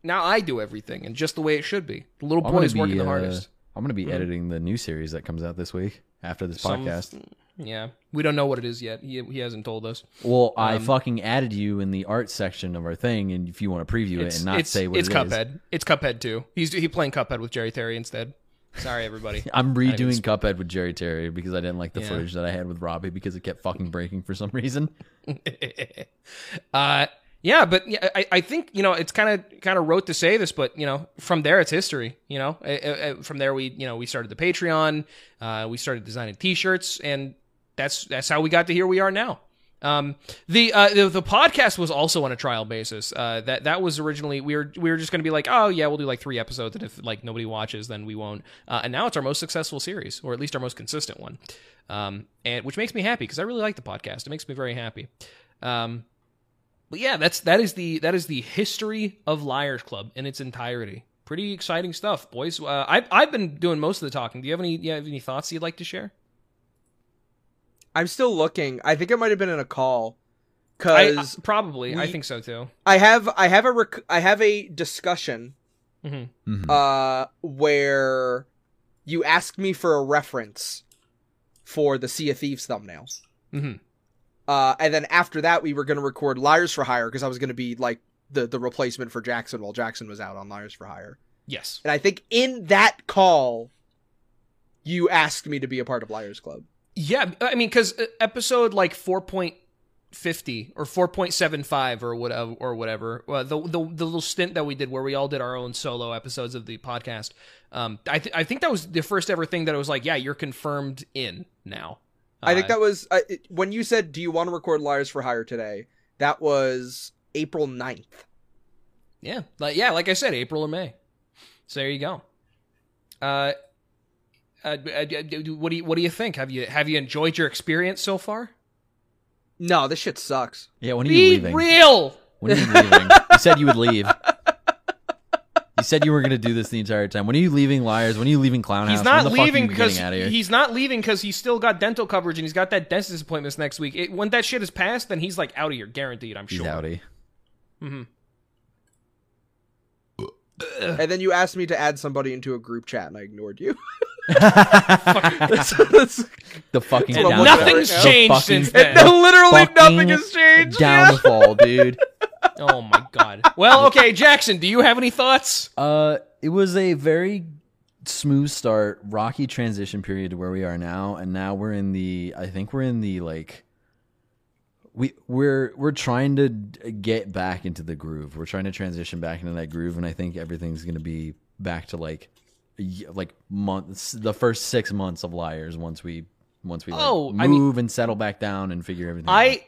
Now I do everything and just the way it should be. The little I'm boy gonna is working be, the uh, hardest. I'm gonna be editing the new series that comes out this week after this Some- podcast. Yeah, we don't know what it is yet. He, he hasn't told us. Well, I Um, fucking added you in the art section of our thing, and if you want to preview it and not it's, say what it's it is, Cuphead. It's Cuphead too. He's he playing Cuphead with Jerry Terry instead. Sorry, everybody. [LAUGHS] I'm Not even redoing Cuphead with Jerry Terry because I didn't like the Yeah. footage that I had with Robbie because it kept fucking breaking for some reason. [LAUGHS] uh, yeah, but yeah, I, I think you know it's kind of kind of wrote to say this, but you know from there it's history. You know, Uh, uh, uh, from there we you know we started the Patreon, uh, we started designing T-shirts, and that's that's how we got to here we are now. Um, the, uh, the the podcast was also on a trial basis. Uh, that that was originally we were we were just going to be like, oh yeah, we'll do like three episodes, and if like nobody watches, then we won't. Uh, and now it's our most successful series, or at least our most consistent one. Um, and which makes me happy because I really like the podcast. It makes me very happy. Um, but yeah, that's that is the that is the history of Liars Club in its entirety. Pretty exciting stuff, boys. Uh, I've I've been doing most of the talking. Do you have any? You have any thoughts you'd like to share? I'm still looking. I think it might have been in a call cuz uh, probably. I think so too. I have I have a rec- I have a discussion hmm Mhm. uh where you asked me for a reference for the Sea of Thieves thumbnail. hmm Uh and then after that we were going to record Liars for Hire because I was going to be like the the replacement for Jackson while Jackson was out on Liars for Hire. Yes. And I think in that call you asked me to be a part of Liars Club. Yeah, I mean, because episode like four point fifty or four point seven five or whatever or whatever, uh, the, the the little stint that we did where we all did our own solo episodes of the podcast. Um, I th- I think that was the first ever thing that I was like, yeah, you're confirmed in now. I think Uh, that was uh, it- when you said, "Do you want to record Liars for Hire today?" That was April 9th. Yeah, like yeah, like I said, April or May. So there you go. Uh, uh, uh, uh, what do you what do you think? Have you have you enjoyed your experience so far? No, this shit sucks. yeah, when are you Be leaving? real. When are you leaving? you said you would leave. You said you were going to do this the entire time. When are you leaving Liars? When are you leaving Clown He's House? not when the fuck are leaving you because out of here? he's not leaving because he's still got dental coverage and he's got that dentist appointments next week. It, when that shit is passed, then he's like out of here, guaranteed. I'm sure. He's sure. outie. And then you asked me to add somebody into a group chat, and I ignored you. [LAUGHS] That's- [LAUGHS] that's- The fucking And downfall. nothing's The changed fucking since then. literally nothing has changed. Yeah. Downfall, [LAUGHS] dude. Oh my god. Well, okay, Jackson, do you have any thoughts? Uh, it was a very smooth start, rocky transition period to where we are now, and now we're in the. I think we're in the like. We we're we're trying to get back into the groove. We're trying to transition back into that groove, and I think everything's gonna be back to like, like months. The first six months of liars once we once we like, Oh, I mean- move and settle back down and figure everything. out. I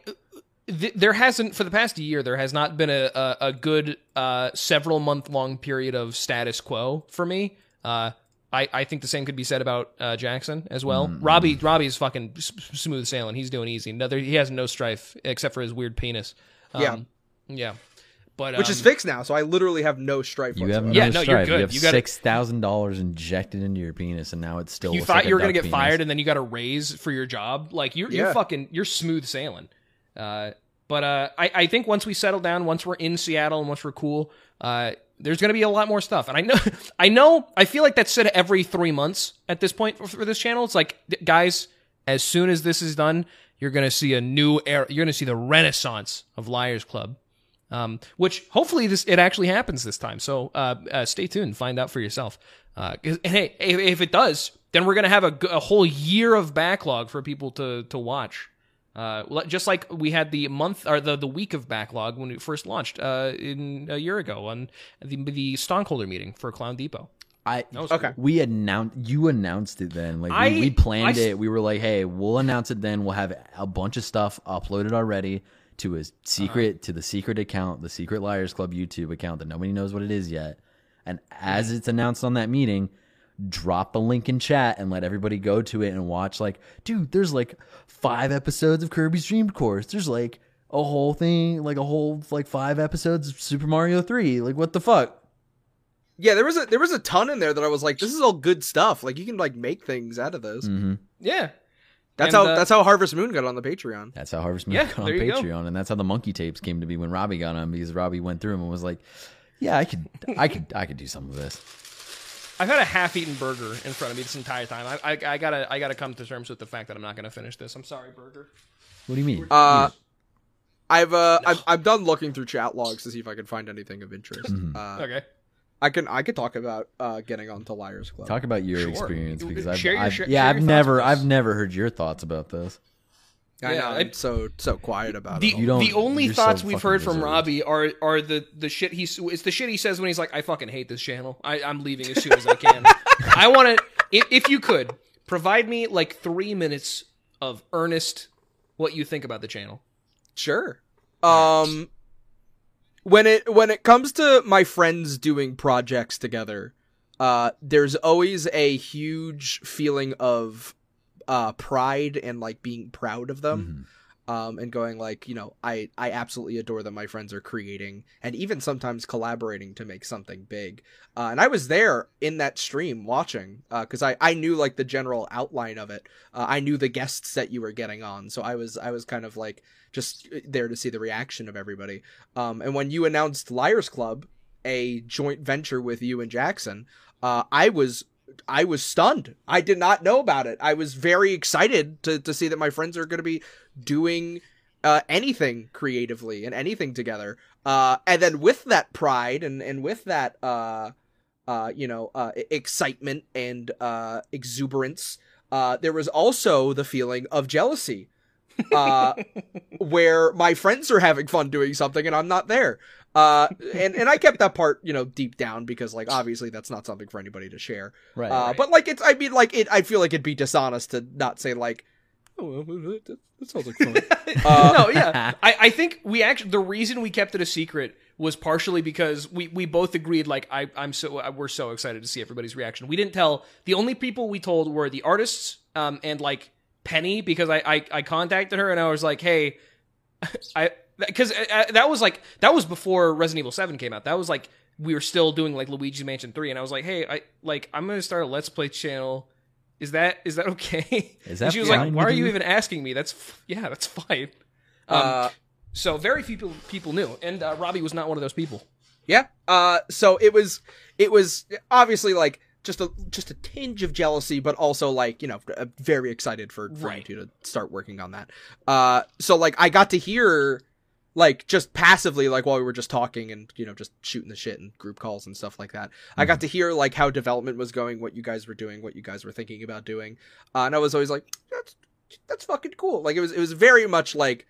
th- there hasn't for the past year there has not been a a, a good uh, several month long period of status quo for me. Uh, I, I think the same could be said about uh, Jackson as well. Mm-hmm. Robbie Robbie's fucking s- smooth sailing. He's doing easy. Another he has no strife except for his weird penis. Um, yeah, but Which is um, fixed now, so I literally have no strife. You have no Yeah, no, you're strife. good. You have You gotta- six thousand dollars injected into your penis, and now it's still. you looks thought like you were gonna get penis. fired and then you got a raise for your job. Like you're you're Yeah. fucking you're smooth sailing. Uh, but uh, I I think once we settle down, once we're in Seattle and once we're cool, uh, there's gonna be a lot more stuff. And I know [LAUGHS] I know I feel like that's said every three months at this point for, for this channel. It's like guys, as soon as this is done, you're gonna see a new era. You're gonna see the renaissance of Liars Club. Um, which hopefully this it actually happens this time. So uh, uh, stay tuned, find out for yourself. Uh, and hey, if, if it does, then we're gonna have a whole year of backlog for people to to watch. Uh, le- just like we had the month or the, the week of backlog when we first launched uh, in a year ago on the the stockholder meeting for Clown Depot. I That was Okay. cool. we announced you announced it then. Like I- we, we planned I s- it. We were like, hey, we'll announce it then. We'll have a bunch of stuff uploaded already to a secret Uh-huh. to the secret account, the Secret Liars Club YouTube account that nobody knows what it is yet. And as it's announced on that meeting, drop the link in chat and let everybody go to it and watch. Like, dude, there's like five episodes of Kirby's Dream Course. There's like a whole thing, like a whole like five episodes of Super Mario Three. Like, what the fuck? Yeah, there was a there was a ton in there that I was like, this is all good stuff. Like you can like make things out of this. hmm Yeah, That's And, how uh, that's how Harvest Moon got on the Patreon. That's how Harvest Moon Yeah, got on there you go. Patreon, and that's how the monkey tapes came to be when Robbie got on because Robbie went through them and was like, "Yeah, I could, I could, I could do some of this." I've had a half-eaten burger in front of me this entire time. I, I, I gotta I gotta come to terms with the fact that I'm not gonna finish this. I'm sorry, burger. What do you mean? Uh, I've uh I've, I've done looking through chat logs to see if I can find anything of interest. Mhm. Uh, Okay. I can I could talk about uh getting onto Liars Club. Talk about your Sure. experience because I've, your- I've share- yeah, share I've never. I've never heard your thoughts about this. I Yeah, know I- I'm so so quiet about The, it. You don't- the only you're so thoughts we've fucking heard from reserved. Robbie are are the the shit he's it's the shit he says when he's like I fucking hate this channel. I, I'm leaving as soon as I can. [LAUGHS] I want to if, if you could provide me like three minutes of earnest what you think about the channel. Sure. Um when it when it comes to my friends doing projects together, uh there's always a huge feeling of uh pride and like being proud of them. Um and going like, you know, I I absolutely adore that my friends are creating and even sometimes collaborating to make something big. Uh and I was there in that stream watching uh cuz I I knew like the general outline of it. Uh, I knew the guests that you were getting on, so I was I was kind of like just there to see the reaction of everybody. Um, and when you announced Liars Club, a joint venture with you and Jackson, uh, I was I was stunned. I did not know about it. I was very excited to to see that my friends are going to be doing uh, anything creatively and anything together. Uh, and then with that pride and and with that uh, uh, you know uh, excitement and uh, exuberance, uh, there was also the feeling of jealousy. uh, [LAUGHS] where my friends are having fun doing something and I'm not there. Uh, [LAUGHS] and, and I kept that part, you know, deep down because like, obviously that's not something for anybody to share. Right. Uh, right. but like, it's, I mean, like it, I feel like it'd be dishonest to not say like, oh, that, that sounds like fun. [LAUGHS] Uh, [LAUGHS] no, yeah. I, I think we actually the reason we kept it a secret was partially because we, we both agreed like I I'm so we're so excited to see everybody's reaction. We didn't tell the only people we told were the artists um and like Penny because I I, I contacted her and I was like hey I because uh, that was like that was before Resident Evil Seven came out. That was like we were still doing like Luigi's Mansion 3 and I was like, "Hey, I like I'm going to start a Let's Play channel. Is that is that okay?" Is And she was like, "Why are you you?" even asking me? That's f- yeah, that's fine." Um, Uh, so very few people people knew, and uh, Robbie was not one of those people. Yeah. Uh so it was it was obviously like just a just a tinge of jealousy, but also like, you know, uh, very excited for, for Right. you to start working on that. Uh so like I got to hear like just passively like while we were just talking and you know just shooting the shit and group calls and stuff like that. I got to hear like how development was going what you guys were doing what you guys were thinking about doing. Uh, and i was always like that's that's fucking cool. Like it was it was very much like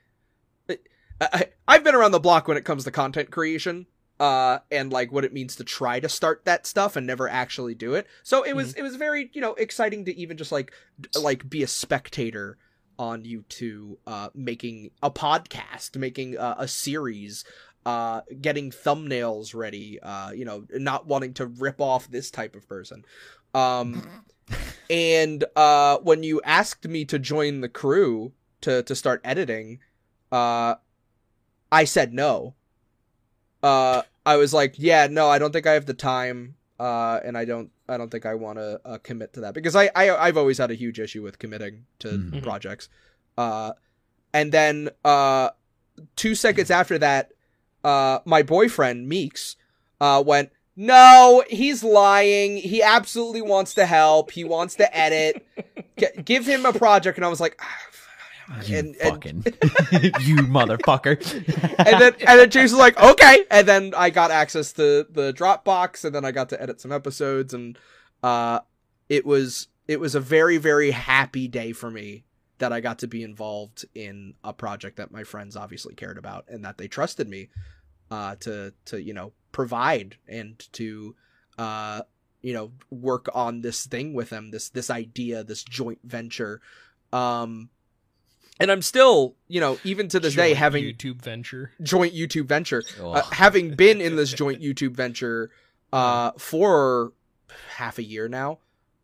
I, I, i've been around the block when it comes to content creation uh and like what it means to try to start that stuff and never actually do it. So it was it was very you know exciting to even just like d- like be a spectator on you two uh making a podcast making uh, a series uh getting thumbnails ready uh you know not wanting to rip off this type of person. Um [LAUGHS] and uh when you asked me to join the crew to to start editing uh i said no. Uh i was like yeah no i don't think i have the time uh and i don't i don't think i want to uh, commit to that because I, I i've always had a huge issue with committing to Mhm. projects. Uh and then uh two seconds after that uh my boyfriend meeks uh went no he's lying. He absolutely wants to help. He wants to edit. G- give him a project. And i was like You and, and fucking [LAUGHS] you motherfucker. [LAUGHS] and then and then Chase was like, okay. And then I got access to the Dropbox, and then I got to edit some episodes, and uh, it was it was a very very happy day for me that I got to be involved in a project that my friends obviously cared about and that they trusted me uh, to to you know provide and to uh, you know work on this thing with them this this idea this joint venture. Um, and I'm still, you know, even to this day, Joint having YouTube venture. joint YouTube venture. Uh, having been in this joint YouTube venture uh, [LAUGHS] for half a year now,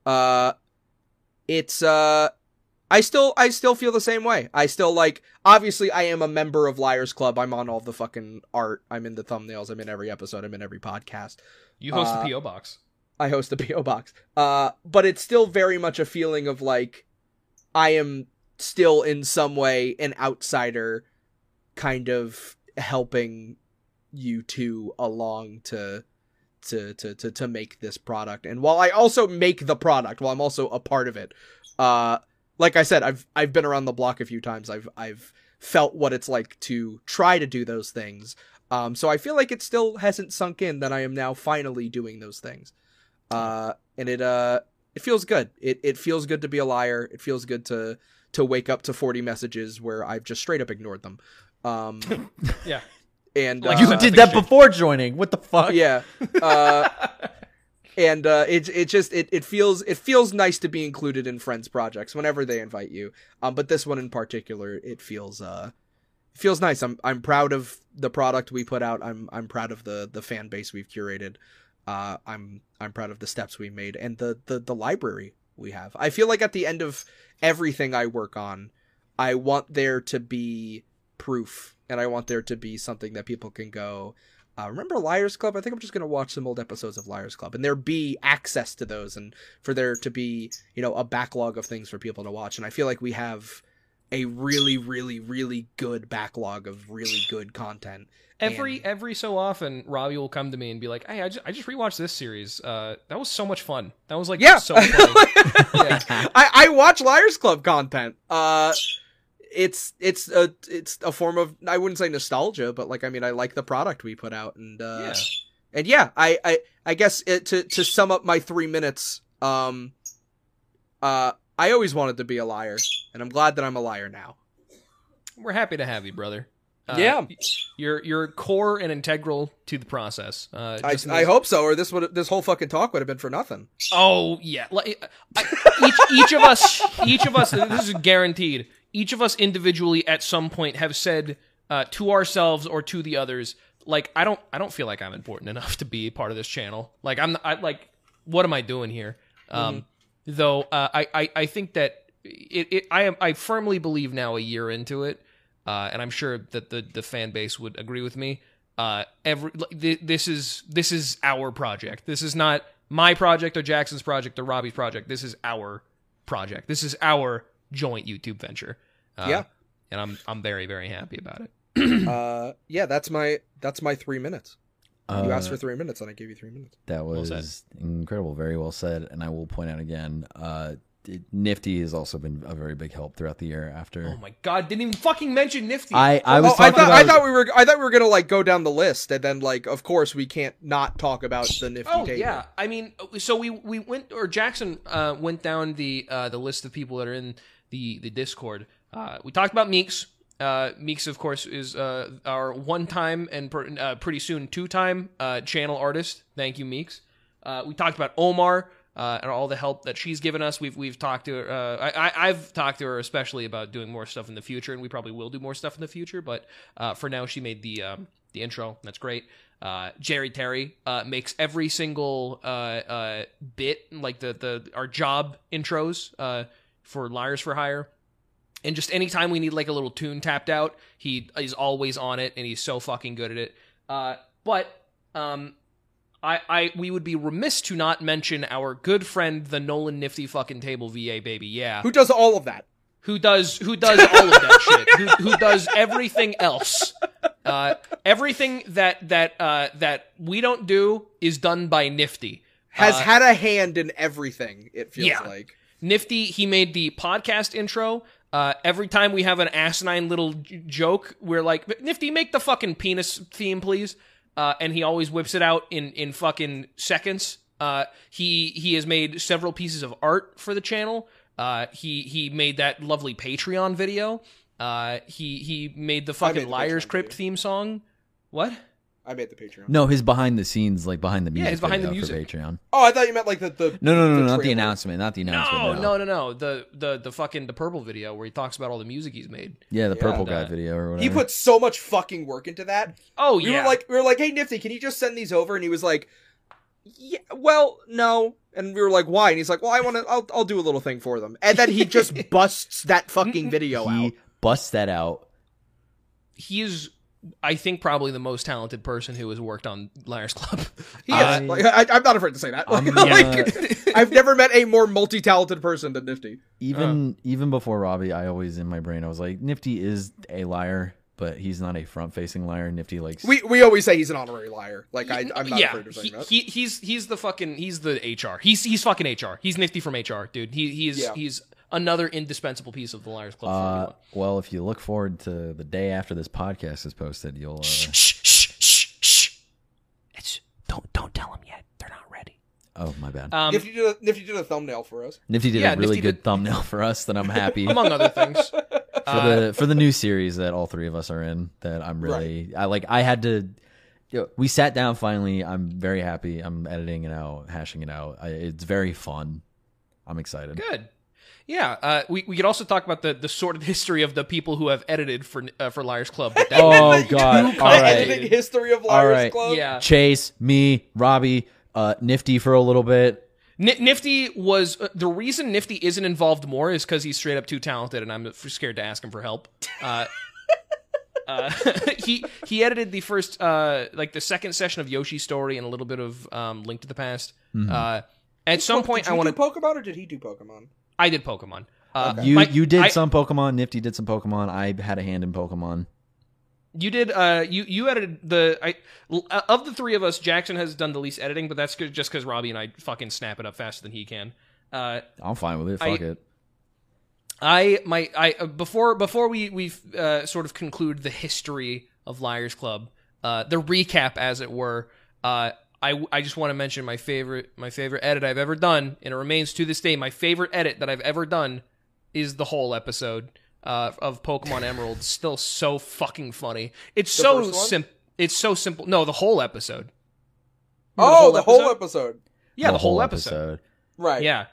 uh, it's uh, I still I still feel the same way. I still like. Obviously, I am a member of Liars Club. I'm on all the fucking art. I'm in the thumbnails. I'm in every episode. I'm in every podcast. You host Uh, the PO box. I host the PO box. Uh, but it's still very much a feeling of like I am still in some way an outsider, kind of helping you two along to to to to to make this product. And while I also make the product, while I'm also a part of it, uh, like I said, I've I've been around the block a few times. I've I've felt what it's like to try to do those things. Um, so I feel like it still hasn't sunk in that I am now finally doing those things uh and it uh it feels good it it feels good to be a liar it feels good to to wake up to 40 messages where i've just straight up ignored them um [LAUGHS] Yeah. and Like uh, you uh, did that think before joining. What the fuck? yeah [LAUGHS] uh and uh it it just it, it feels it feels nice to be included in friends projects whenever they invite you um but this one in particular it feels uh it feels nice i'm i'm proud of the product we put out i'm i'm proud of the the fan base we've curated uh i'm i'm proud of the steps we made and the the the library we have i feel like at the end of everything i work on i want there to be proof and i want there to be something that people can go uh, remember Liars Club? I think I'm just gonna watch some old episodes of Liars Club, and there be access to those, and for there to be, you know, a backlog of things for people to watch. And I feel like we have a really, really, really good backlog of really good content. Every And- every so often, Robbie will come to me and be like, "Hey, I just, I just rewatched this series. Uh, that was so much fun. That was like Yeah. so funny." [LAUGHS] yeah. I, I watch Liars Club content. Uh, it's it's a it's a form of I wouldn't say nostalgia, but like I mean I like the product we put out, and uh, Yeah. and yeah, I I I guess it, to to sum up my three minutes, um, uh, I always wanted to be a liar, and I'm glad that I'm a liar now. We're happy to have you, brother. Uh, Yeah. you're you're core and integral to the process. Uh, I, just I this- hope so, or this would this whole fucking talk would have been for nothing. Oh yeah, like, I, each each of us, each of us. This is guaranteed. Each of us individually, at some point, have said uh, to ourselves or to the others, like, I don't, I don't feel like I'm important enough to be part of this channel. Like, I'm, I like, what am I doing here? Um, though, uh, I, I, I think that it, it, I am, I firmly believe now, a year into it, uh, and I'm sure that the the fan base would agree with me. uh, every th- this is this is our project. This is not my project or Jackson's project or Robbie's project. This is our project. This is our joint YouTube venture. Uh, Yeah. and I'm I'm very very happy about it. [CLEARS THROAT] uh, yeah, that's my that's my three minutes. You Uh, asked for three minutes, and I gave you three minutes. That was said. incredible. Very well said. And I will point out again, uh, it- Nifty has also been a very big help throughout the year. After Oh my god! Didn't even fucking mention Nifty. I, I was oh, I talking thought I thought we were I thought we were gonna like go down the list, and then like of course we can't not talk about the nifty Oh table. yeah, I mean, so we we went or Jackson uh, went down the uh, the list of people that are in the the Discord. Uh, we talked about Meeks. Uh, Meeks, of course, is uh, our one time and per, uh, pretty soon two time uh, channel artist. Thank you, Meeks. Uh, we talked about Omar uh, and all the help that she's given us. We've we've talked to her. I, I've talked to her especially about doing more stuff in the future, and we probably will do more stuff in the future. But for now, she made the um, the intro. That's great. Jerry Terry makes every single bit like the the our job intros for Liars for Hire. And just anytime we need like a little tune tapped out, he is always on it, and he's so fucking good at it. Uh, but um, I, I, we would be remiss to not mention our good friend, the Nolan Nifty fucking table VA baby, yeah, Who does all of that? who does who does all of that shit, who, who does everything else. Uh, everything that that uh, that we don't do is done by Nifty. Has Uh, had a hand in everything. It feels Yeah. like. Nifty, he made the podcast intro. Uh, every time we have an asinine little j- joke, we're like, Nifty, make the fucking penis theme, please. Uh, and he always whips it out in, in fucking seconds. Uh, he he has made several pieces of art for the channel. Uh, he he made that lovely Patreon video. Uh, he he made the made fucking the Liars Patreon Crypt video. theme song. What? I made the Patreon. no, his behind the scenes, like behind the music, Yeah, his behind the video music. for Patreon. Oh, I thought you meant like the the. No, no, no, the no not the trailer. announcement, not the announcement. No, no, no, no. The the the fucking the purple video where he talks about all the music he's made. Yeah, the Yeah. purple guy Uh, video or whatever. He put so much fucking work into that. Oh We yeah. were like, we were like, hey Nifty, can you just send these over? And he was like, yeah, well, no. And we were like, why? And he's like, well, I want to, I'll, I'll do a little thing for them. And then he just [LAUGHS] busts that fucking [LAUGHS] video he out. busts that out. he is I think probably the most talented person who has worked on Liars Club. [LAUGHS] He I, like, I, I'm not afraid to say that. I'm, [LAUGHS] Like, [LAUGHS] I've never met a more multi-talented person than Nifty. Even uh. even before Robbie, I always in my brain I was like, Nifty is a liar, but he's not a front facing liar. Nifty likes We we always say he's an honorary liar. Like I, I'm not yeah, afraid of saying he, that. he he's he's the fucking he's the HR. He's he's fucking HR. He's nifty from HR, dude. He he is Yeah. he's another indispensable piece of the Liars Club Uh, formula. well, if you look forward to the day after this podcast is posted, you'll. Uh, Shh shh shh shh. It's don't don't tell them yet. They're not ready. oh, my bad. Um, Nifty did a, Nifty did a thumbnail for us. Nifty did yeah, a really Nifty good did- thumbnail for us that I'm happy [LAUGHS] among other things. [LAUGHS] Uh, the for the new series that all three of us are in. That I'm really I like. I had to. You know, we sat down finally. I'm very happy. I'm editing it out, hashing it out. I, it's very fun. I'm excited. Good. Yeah, uh, we we could also talk about the, the sordid history of the people who have edited for uh, for Liars Club. But that, [LAUGHS] Oh God! All The right, editing history of Liars right. Club. yeah, Chase, me, Robbie, uh, Nifty for a little bit. N- Nifty was uh, the reason Nifty isn't involved more is because he's straight up too talented, and I'm scared to ask him for help. Uh, [LAUGHS] uh, [LAUGHS] he he edited the first uh, like the second session of Yoshi's story and a little bit of um, Link to the Past. Uh, at some point, did I want to. Pokemon or did he do Pokemon? I did Pokemon. Uh, You my- you did I- some Pokemon. Nifty did some Pokemon. I had a hand in Pokemon. You did. Uh, you you edited the. I l- uh, of the three of us, Jackson has done the least editing, but that's good, just because Robbie and I fucking snap it up faster than he can. Uh, I'm fine with it. I- Fuck it. I my I uh, before before we we uh, sort of conclude the history of Liars Club, uh, the recap as it were. Uh, I I just want to mention my favorite my favorite edit I've ever done, and it remains to this day my favorite edit that I've ever done is the whole episode uh, of Pokemon Emerald. Still so fucking funny. It's so simple. It's so simple. No, the whole episode. Oh, the whole episode. Yeah, the, whole, episode. Right. Yeah,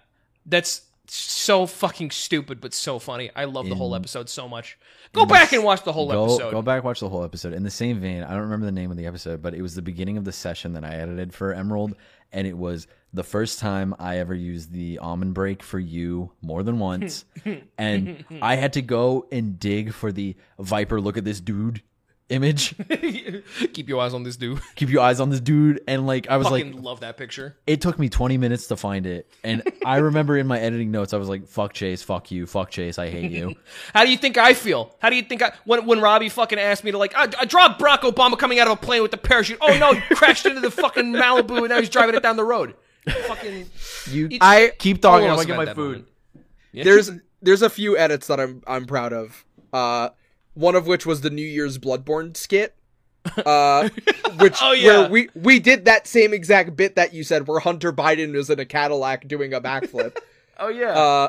that's so fucking stupid, but so funny. I love the whole episode so much. Go back and watch the whole go, episode. Go back, watch the whole episode. In the same vein, I don't remember the name of the episode, but it was the beginning of the session that I edited for Emerald, and it was the first time I ever used the almond break for you more than once, [LAUGHS] and I had to go and dig for the Viper. Look at this dude image. [LAUGHS] Keep your eyes on this dude. Keep your eyes on this dude. And like, I was Fucking like, love that picture. it took me 20 minutes to find it. And I remember in my editing notes, I was like, fuck Chase, fuck you, fuck Chase, I hate you. [LAUGHS] How do you think I feel? How do you think I when when Robbie fucking asked me to like I, I draw Barack Obama coming out of a plane with a parachute? Oh no, he [LAUGHS] crashed into the fucking Malibu and now he's driving it down the road. Fucking You It's- I keep talking, I'm of us gonna get my food. moment. there's there's a few edits that I'm I'm proud of. Uh, one of which was the New Year's Bloodborne skit. Uh, [LAUGHS] which Oh, yeah. where we we did that same exact bit that you said, where Hunter Biden is in a Cadillac doing a backflip. [LAUGHS] Oh yeah. uh,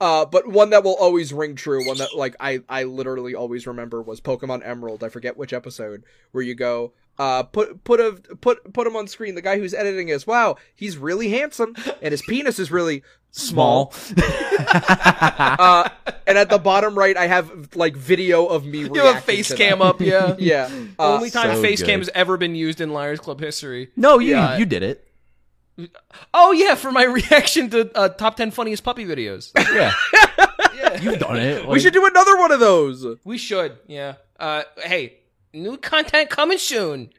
uh, but one that will always ring true, one that like I I literally always remember was Pokemon Emerald. I forget which episode where you go. Uh, put put a put put him on screen. The guy who's editing is wow, he's really handsome, and his [LAUGHS] penis is really small. Small. [LAUGHS] uh, and at the bottom right, I have like video of me. [LAUGHS] you have a face cam that. up, yeah. [LAUGHS] Yeah. Uh, Only time so face good. cam has ever been used in Liars Club history. no, you Yeah. you did it. Oh yeah, for my reaction to uh, top ten funniest puppy videos. Yeah. yeah, You've done it. we should do another one of those. we should. Yeah. Uh, hey, new content coming soon.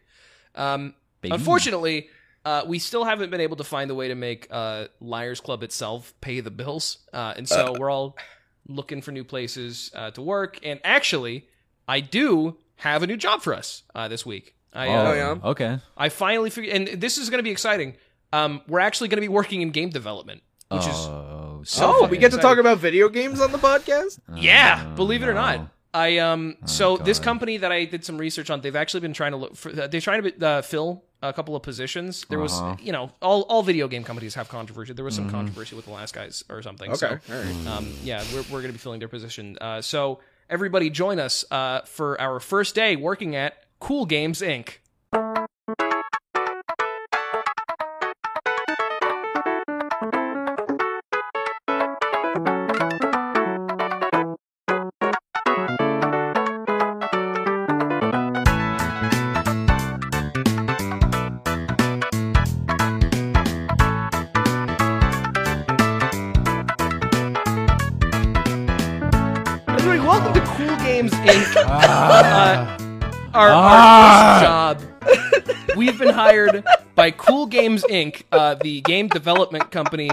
Um, Baby. unfortunately, uh, we still haven't been able to find a way to make uh, Liars Club itself pay the bills, uh, and so we're all looking for new places uh, to work. And actually, I do have a new job for us uh, this week. I, uh, Oh, yeah? Okay. I finally figured, and this is going to be exciting. Um, we're actually going to be working in game development, which is oh, so oh, we get to talk about video games on the podcast. yeah, Oh, believe it or not. I um so this company that I did some research on, they've actually been trying to look for. They're trying to uh, fill a couple of positions. There was, Uh-huh. you know, all all video game companies have controversy. There was some controversy with the last guys or something. Okay, So, all right. um, yeah, we're we're gonna be filling their position. Uh, so everybody join us uh for our first day working at Cool Games Inc. hired by Cool Games Inc., uh, the game development company,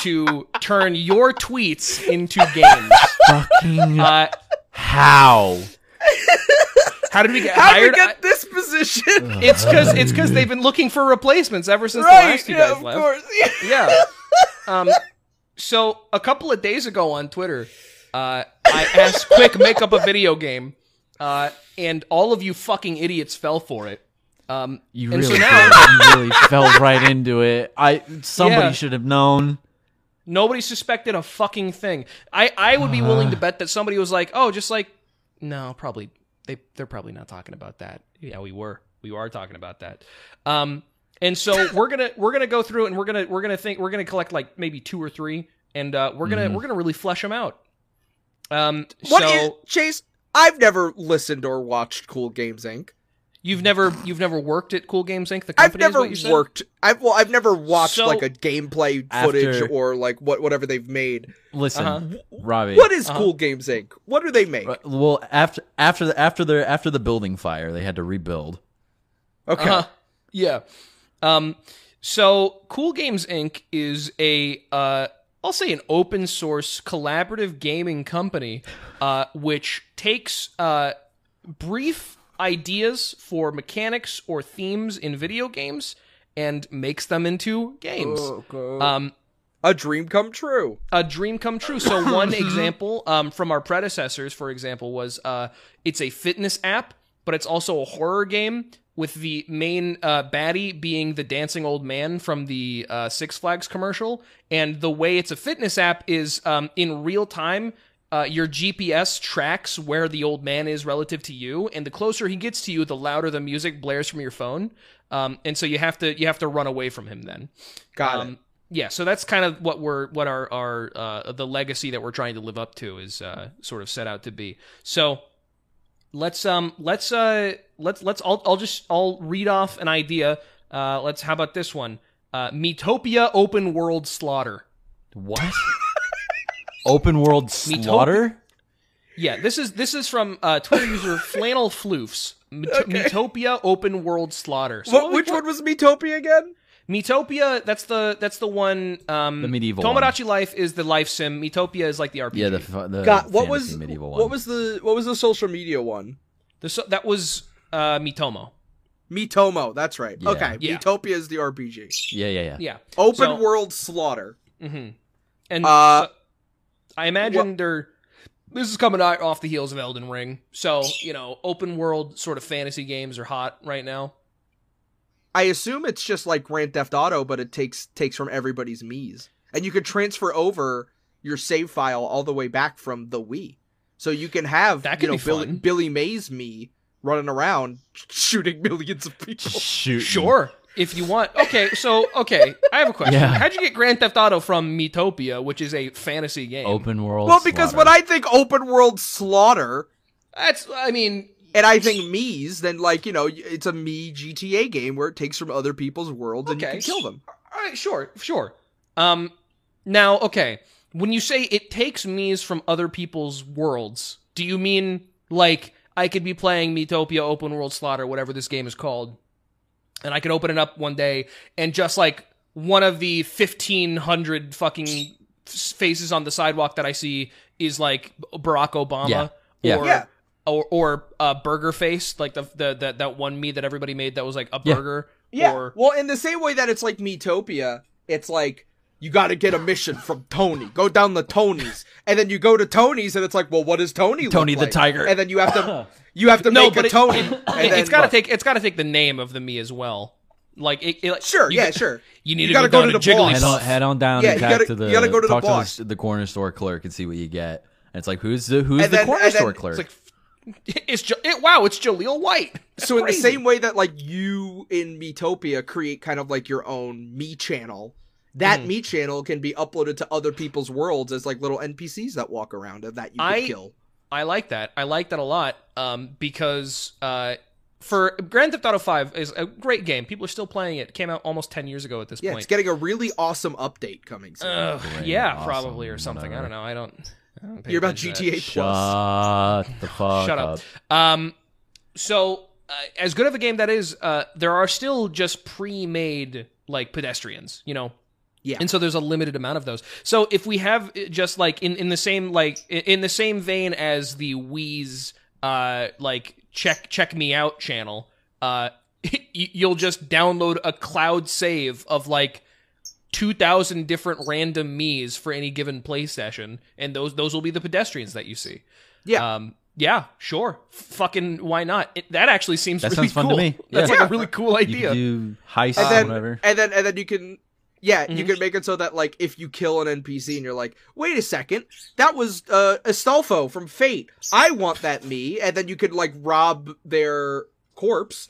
to turn your tweets into games. Fucking Uh, how? how did we get How did we hired? get this position? it's because it's because they've been looking for replacements ever since the right, last two yeah, guys of left. course. Yeah. [LAUGHS] Um, so a couple of days ago on Twitter, uh, I asked Quick make up a video game, uh, and all of you fucking idiots fell for it. Um, You And so really, now- you really fell right into it. I somebody Yeah. should have known. nobody suspected a fucking thing. I, I would be willing to bet that somebody was like, oh, just like, no, probably they they're probably not talking about that. Yeah, we were we are talking about that. Um, and so [LAUGHS] we're gonna we're gonna go through and we're gonna we're gonna think we're gonna collect like maybe two or three, and uh, we're gonna we're gonna really flesh them out. Um, What so is- Chase? I've never listened or watched Cool Games Inc. you've never you've never worked at Cool Games Inc. The I've company is never what you said? worked. I've well, I've never watched So- like a gameplay footage After- or like what whatever they've made. Listen, Uh-huh. Robbie. What is Uh-huh. Cool Games Inc? What do they make? Well, after after the after the after the building fire, they had to rebuild. Okay, Uh-huh. Yeah. Um, so Cool Games Inc. is a uh, I'll say an open source collaborative gaming company, uh, which takes uh, brief ideas for mechanics or themes in video games and makes them into games. Um, a dream come true. a dream come true. So [COUGHS] one example um, from our predecessors, for example, was uh, it's a fitness app, but it's also a horror game with the main uh, baddie being the dancing old man from the uh, Six Flags commercial. And the way it's a fitness app is um, in real time. Uh, your GPS tracks where the old man is relative to you, and the closer he gets to you, the louder the music blares from your phone. Um, and so you have to you have to run away from him then. Got it. Um, yeah, so that's kind of what we're what our our uh, the legacy that we're trying to live up to is uh, sort of set out to be. So let's um let's uh let's let's I'll I'll just I'll read off an idea. Uh, let's how about this one? Uh, Miitopia open world slaughter. What? [LAUGHS] Open world slaughter? Yeah, this is this is from uh, Twitter user [LAUGHS] Flannel Floofs. Met- Okay. Miitopia Open World Slaughter. So What, which one was Miitopia again? Miitopia, that's the that's the one. Um, The medieval Tomodachi Life is the life sim. Miitopia is like the RPG. Yeah, the, the God, what fantasy was medieval one. what was the what was the social media one? The so- that was uh, Miitomo. Miitomo, that's right. Yeah. Okay, Yeah. Miitopia is the RPG. Yeah, yeah, yeah. Yeah. Open So- world slaughter. hmm And Uh, so- I imagine they're. This is coming out off the heels of Elden Ring, so you know, open world sort of fantasy games are hot right now. I assume it's just like Grand Theft Auto, but it takes takes from everybody's Mii's, and you could transfer over your save file all the way back from the Wii, so you can have That you could know be Billy, fun. Billy Mays Mii running around [LAUGHS] shooting millions of people. Shoot. Sure, if you want. Okay, so okay, I have a question. Yeah. How'd you get Grand Theft Auto from Miitopia, which is a fantasy game? Open world. Well, because slaughter. when I think open world slaughter, That's. I mean, and I think Mii's, then like you know it's a Mii GTA game where it takes from other people's worlds and you can kill them. All right, sure, sure. Um, now, okay, when you say it takes me's from other people's worlds, do you mean like I could be playing Miitopia Open World Slaughter, whatever this game is called, and I could open it up one day and just like one of the fifteen hundred fucking faces on the sidewalk that I see is like Barack Obama, Yeah. Yeah. or Yeah. or or uh, Burger Face, like the the that that one me that everybody made that was like a Yeah. burger. Yeah. Or, well, in the same way that it's like Miitopia, it's like you got to get a mission from Tony. Go down the Tony's, and then you go to Tony's, and it's like, well, what does Tony? look Tony the like? tiger. And then you have to [LAUGHS] you have to No, make a it- Tony. it, [LAUGHS] and it's got to take it's got to take the name of the me as well. Like it, it Sure, you yeah, sure. You need You to gotta go go down to to, the Jiggly. boss. head on, head on down Yeah, and you gotta- to the you gotta go to the boss. to the, the corner store clerk and see what you get. And it's like, who's the who's And the then- corner and then store clerk? [LAUGHS] It's like it's it, wow, it's Jaleel White. That's So in the same way that like you in Miitopia create kind of like your own Mii Channel, that Mhm. Mii Channel can be uploaded to other people's worlds as like little NPCs that walk around that you can I- kill. I like that. I like that a lot. Um, because uh, for Grand Theft Auto Five is a great game. People are still playing it. Came out almost ten years ago at this Yeah, point. it's getting a really awesome update coming soon. Ugh, Great, yeah, awesome, probably or something. I don't know. I don't. I don't pay You're about attention to that. GTA Plus. Shut the fuck Shut up. up. Um, so uh, as good of a game that is, uh, there are still just pre-made like pedestrians, you know. Yeah. And so there's a limited amount of those. So if we have uh, just like in, in the same like in the same vein as the Wii's uh like check check me out channel, uh [LAUGHS] you'll just download a cloud save of like 2000 different random me's for any given play session and those those will be the pedestrians that you see. Yeah. Um, yeah, sure. Fucking why not? It, that actually seems That really sounds fun to cool. me. That's Yeah. like a really cool idea. can do heists and or then whatever. and then and then you can yeah you Mhm. can make it so that like if you kill an npc and you're like wait a second that was uh astolfo from fate i want that me and then you could like rob their corpse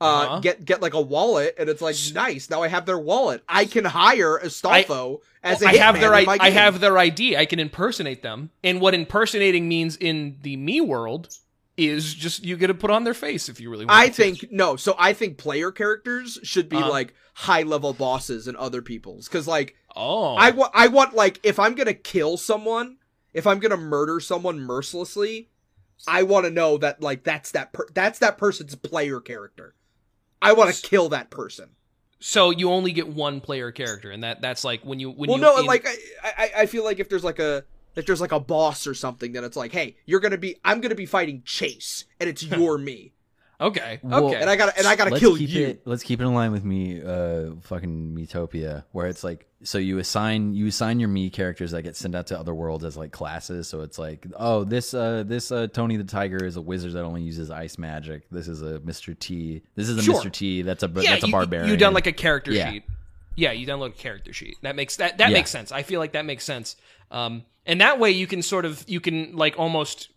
uh Uh-huh. get get like a wallet and it's like nice now i have their wallet i can hire astolfo as a I have their I, I have their ID. I can impersonate them. And what impersonating means in the me world is just you get to put on their face if you really want. To. I to. think no. So I think player characters should be Uh-huh. like high level bosses and other people's because like Oh, I want I want like if I'm gonna kill someone, if I'm gonna murder someone mercilessly, I want to know that like that's that per- that's that person's player character. I want to kill that person. so you only get one player character, and that that's like when you when well, you no, in- like I, I I feel like if there's like a if there's like a boss or something, then it's like, hey, you're gonna be I'm gonna be fighting Chase, and it's [LAUGHS] your me, okay, Well, okay, and I gotta and I gotta let's kill keep you. it let's keep it in line with me uh fucking Miitopia where it's like so you assign you assign your me characters that get sent out to other worlds as like classes so it's like oh this uh this uh Tony the Tiger is a wizard that only uses ice magic this is a Mr. T this is a Sure. Mr. T that's a yeah, that's a you, barbarian You done like a character Yeah. sheet. Yeah, you download a character sheet. That makes that that Yeah. makes sense. I feel like that makes sense. Um, and that way you can sort of you can like almost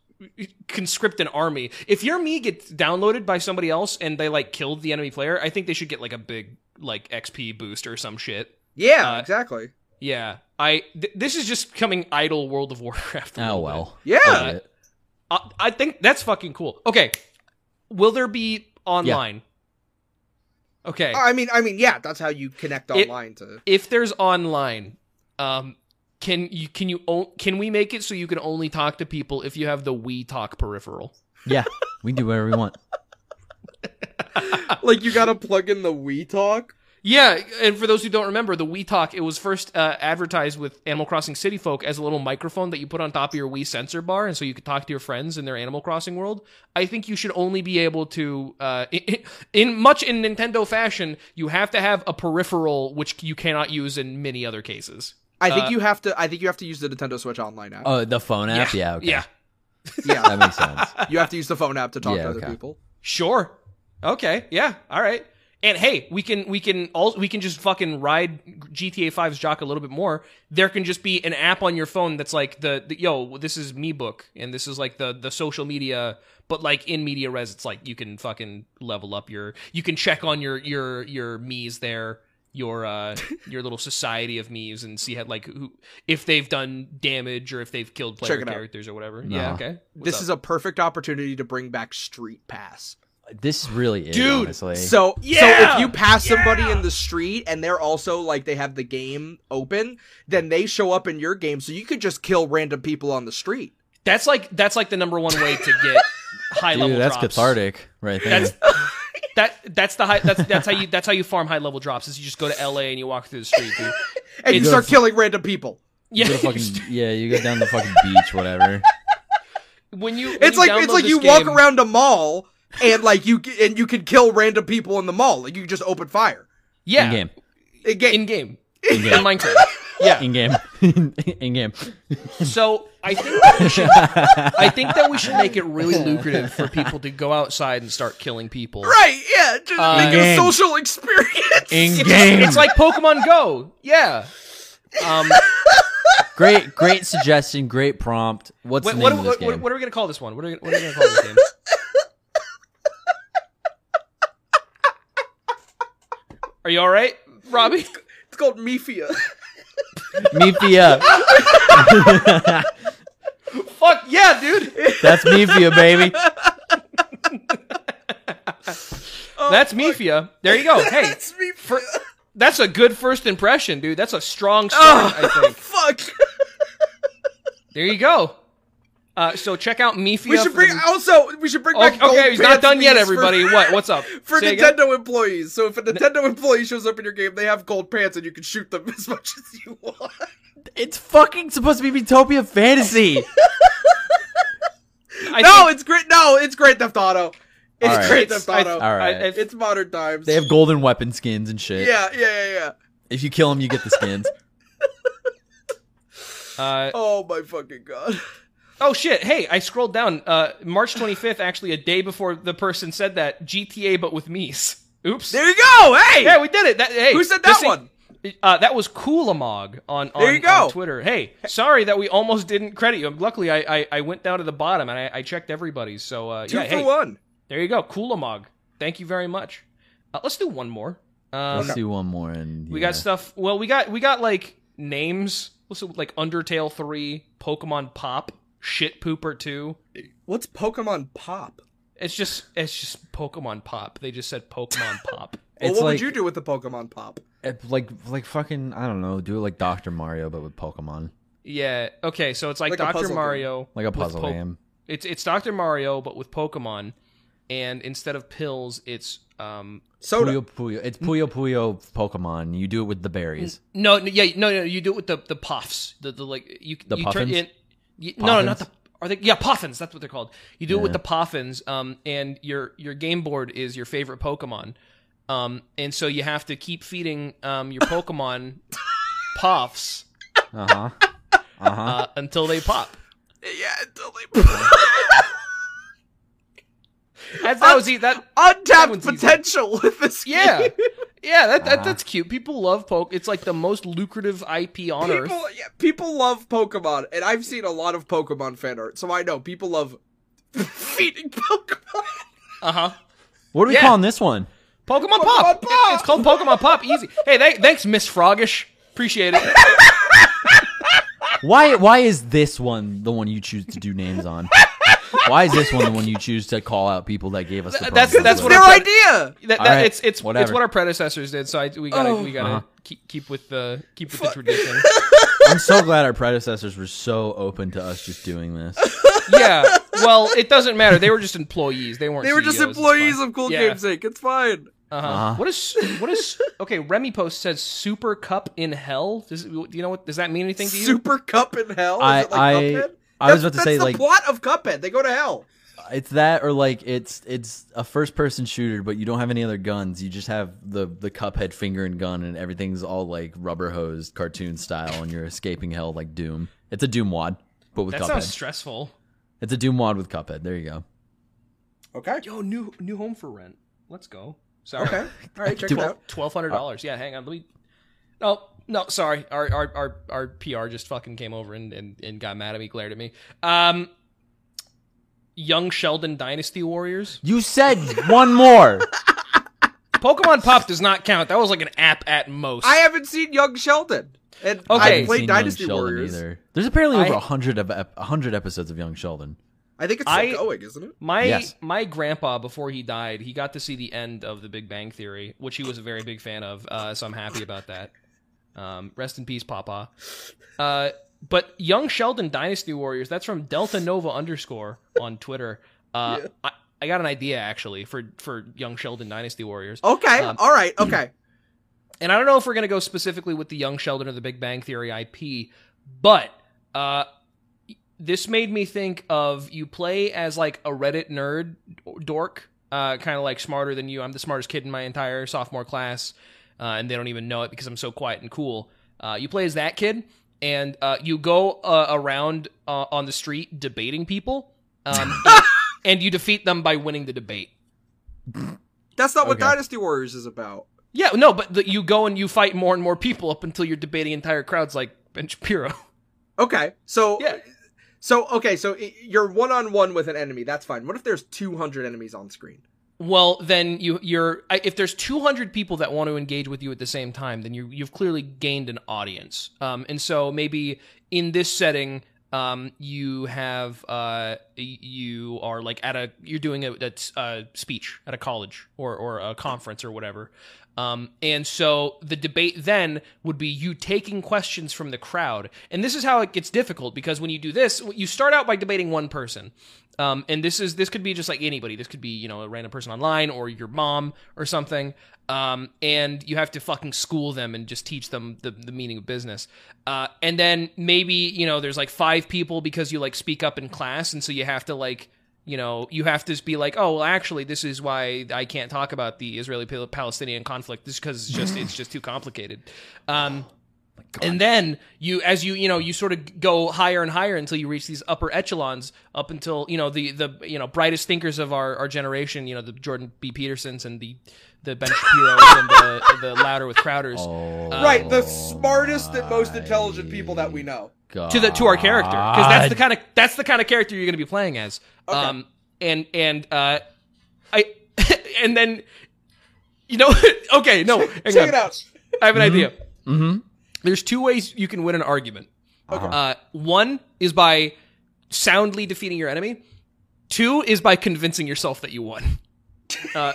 conscript an army. If your me gets downloaded by somebody else and they like killed the enemy player, I think they should get like a big like XP boost or some shit. Yeah, Uh, exactly. Yeah, I th- this is just coming idle World of Warcraft. [LAUGHS] oh little well Yeah. Uh. I, I think that's fucking cool. Okay, will there be online? Okay, I mean, I mean, yeah, that's how you connect It- online to. if there's online, um, can you can you can we make it so you can only talk to people if you have the Wii Talk peripheral? Yeah, we can do whatever we want. [LAUGHS] like you gotta plug in the Wii Talk. Yeah, and for those who don't remember, the Wii Talk it was first uh, advertised with Animal Crossing City Folk as a little microphone that you put on top of your Wii sensor bar, and so you could talk to your friends in their Animal Crossing world. I think you should only be able to, uh, in, in much in Nintendo fashion, you have to have a peripheral which you cannot use in many other cases. I think Uh, you have to. I think you have to use the Nintendo Switch Online app. Oh, the phone app. Yeah, okay. Yeah, yeah, [LAUGHS] that makes sense. [LAUGHS] you have to use the phone app to talk Yeah, to other okay. people. Sure. Okay. Yeah. All right. And hey, we can we can all we can just fucking ride GTA 5's jock a little bit more. There can just be an app on your phone that's like the, the yo, this is me book, and this is like the the social media, but like in media res, it's like you can fucking level up your, you can check on your your your me's there, your uh [LAUGHS] your little society of Miis, and see how like who if they've done damage or if they've killed player Check it out. characters or whatever. Yeah. No. Okay. this is a perfect opportunity to bring back StreetPass. This really is, Dude, honestly. So, Yeah! so if you pass somebody in the street and they're also like they have the game open, then they show up in your game, so you could just kill random people on the street. That's like that's like the number one way to get [LAUGHS] high level Dude, that's drops. cathartic right there. That's [LAUGHS] that that's the high that's that's how you that's how you farm high level drops is you just go to LA and you walk through the street, dude. [LAUGHS] And you It's- start killing random people. Yeah, You go fucking, yeah, you go down the fucking [LAUGHS] beach, whatever. when you when It's you like it's like this you walk around a mall and like you and you can kill random people in the mall. Like you just open fire. yeah In game, In game. in game in in Minecraft. Yeah. in game, [LAUGHS] in game. So I think that we should I think that we should make it really lucrative for people to go outside and start killing people. Right, yeah, just Uh, make it a social experience. In It's, game. it's like Pokemon Go. Yeah. Um, Great, great suggestion. Great prompt. What's what, the what, name of this what, what, game? what are we gonna call this one? What are we, what are we gonna call this game? Are you all right, Robbie? it's called Mifia. Mifia. Fuck yeah, dude. That's Mifia, baby. Oh, that's Mifia. There you go. [LAUGHS] Hey, It's Mifia. for, that's a good first impression, dude. That's a strong oh, start, I think. Fuck. There you go. Uh, so check out Mifia. We should bring the- also we should bring Okay, back gold okay, he's not done yet, memes for- everybody. What? What's up? [LAUGHS] For Say again? Nintendo employees. So if a Nintendo employee shows up in your game, they have gold pants and you can shoot them [LAUGHS] as much as you want. It's fucking supposed to be Utopia Fantasy. [LAUGHS] I no, think- it's great. No, it's Great Theft Auto. It's All right. Great It's- Theft Auto. All right. I- I- it's modern times. They have golden weapon skins and shit. yeah, yeah, yeah, yeah. If you kill them, you get the skins. uh, Oh my fucking god. Oh shit! Hey, I scrolled down. Uh, March 25th, actually, a day before the person said that GTA, but with Miis. Oops. There you go. Hey, Yeah, we did it. That, hey, who said this that thing- one? Uh, that was Coolamog on, on, There you go. on Twitter. Hey, sorry that we almost didn't credit you. Luckily, I, I, I went down to the bottom and I, I checked everybody's. So uh, Two yeah, for hey, one. there you go, Coolamog. Thank you very much. Uh, let's do one more. Um, Let's do one more. And we got stuff. Well, we got we got like names. Let's do like Undertale three, Pokemon Pop, Shit Pooper two. What's Pokemon Pop? It's just it's just Pokemon Pop. They just said Pokemon [LAUGHS] Pop. Well, It's what like would you do with the Pokemon Pop? it- like like fucking I don't know. Do it like Doctor Mario, but with Pokemon, Yeah. Okay. So it's like, Like Doctor puzzle game. Mario, like a puzzle Po- game. It's it's Doctor Mario, but with Pokemon, and instead of pills, it's um. Soda. Puyo Puyo. It's Puyo Puyo Pokemon. You do it with the berries. No, no, yeah, no, no. You do it with the the puffs. The the like you The you turn in. You, no, no, not the. Are they? Yeah, Poffins. That's what they're called. You do it with the Poffins. Um, and your your game board is your favorite Pokemon. Um, and so you have to keep feeding um your Pokemon [LAUGHS] puffs Uh huh. Uh huh. until they pop. Yeah, until they [LAUGHS] That's that was that. untapped one's easy. potential with this. Yeah, game. yeah. That, that Uh-huh. that's cute. People love poke. It's like the most lucrative IP on earth. people, yeah, people love Pokemon, and I've seen a lot of Pokemon fan art, so I know people love [LAUGHS] feeding Pokemon. Uh huh. what are we yeah. calling this one? Pokemon, Pokemon Pop. Pop! It's called Pokemon Pop. Easy. Hey, th- thanks, Miss Frogish. Appreciate it. [LAUGHS] Why why is this one the one you choose to do names on? [LAUGHS] Why is this one the one you choose to call out people that gave us the Th- that's- that's what Their our- idea. That, that- right, it's it's it's what our predecessors did. So I, we gotta Oh. we gotta Uh-huh. keep keep with the keep with the tradition. [LAUGHS] I'm so glad our predecessors were so open to us just doing this. [LAUGHS] yeah. Well, it doesn't matter. They were just employees. They weren't. They were just CEOs. It's employees of Cool Yeah. Game's Inc. It's fine. Uh-huh. Uh-huh. What is what is okay? Remy post says Super Cup in Hell. Does do you know what does that mean anything to you? Super Cup in Hell. Is I- it like I- Cuphead? I was about to say, the like- plot of Cuphead. They go to hell. It's that, or like it's it's a first person shooter, but you don't have any other guns. You just have the the Cuphead finger and gun, and everything's all like rubber hosed cartoon style, and you're escaping hell like Doom. It's a Doom wad, but with that Cuphead. sounds stressful. It's a Doom wad with Cuphead. There you go. Okay. Yo, new new home for rent. Let's go. Sorry. Okay. All right. [LAUGHS] Check it out. Twelve hundred dollars. Yeah, hang on. Let me. No, no, sorry. Our our our, our PR just fucking came over and, and, and got mad at me, glared at me. Um, Young Sheldon Dynasty Warriors. You said one more. [LAUGHS] Pokemon Pop does not count. That was like an app at most. I haven't seen Young Sheldon, and Okay. I I haven't played seen Dynasty Sheldon Warriors. either. There's apparently over I- a hundred of ep- a hundred episodes of Young Sheldon. I think it's still I- going, isn't it? My Yes. my grandpa before he died, he got to see the end of The Big Bang Theory, which he was a very big fan of. Uh, so I'm happy about that. Um, rest in peace, Papa. Uh, but Young Sheldon Dynasty Warriors, that's from Delta Nova underscore on Twitter. Uh, [LAUGHS] Yeah. I, I got an idea actually for for Young Sheldon Dynasty Warriors, Okay. Um, all right. [CLEARS THROAT] Okay. and I don't know if we're gonna go specifically with the Young Sheldon or the Big Bang Theory IP, but uh, this made me think of you play as like a Reddit nerd dork, uh, kind of like smarter than you. I'm the smartest kid in my entire sophomore class, uh, and they don't even know it because I'm so quiet and cool. Uh, you play as that kid, and uh, you go uh, around uh, on the street debating people, um, [LAUGHS] and, and you defeat them by winning the debate. That's not what Okay. Dynasty Warriors is about. Yeah, no, but the, you go and you fight more and more people up until you're debating entire crowds like Ben Shapiro. [LAUGHS] Okay. So Yeah. So okay, so you're one on one with an enemy. That's fine. What if there's 200 enemies on screen? Well, then you you're if there's 200 people that want to engage with you at the same time, then you you've clearly gained an audience. Um, and so maybe in this setting, um, you have uh, you are like at a you're doing a, a, a speech at a college or or a conference or whatever. Um, and so the debate then would be you taking questions from the crowd. And this is how it gets difficult because when you do this, you start out by debating one person. Um, and this is this could be just like anybody. This could be you know a random person online or your mom or something. Um, and you have to fucking school them and just teach them the, the meaning of business. Uh, and then maybe you know there's like five people because you like speak up in class, and so you have to like you know you have to be like oh well actually this is why i can't talk about the israeli palestinian conflict. This because it's just it's just too complicated. Um and then you as you you know you sort of go higher and higher until you reach these upper echelons up until you know the the you know brightest thinkers of our, our generation you know the jordan b. Petersons and the the ben shapiros and the the louder with crowders Oh, right, the smartest and most intelligent people that we know. God. to the to our character because that's the kind of that's the kind of character you're going to be playing as. Okay. Um, and and uh, I [LAUGHS] and then you know [LAUGHS] okay no hang Check on. it out. I have an idea. Mm-hmm. There's two ways you can win an argument. Okay. Uh, one is by soundly defeating your enemy. Two is by convincing yourself that you won. [LAUGHS] Uh,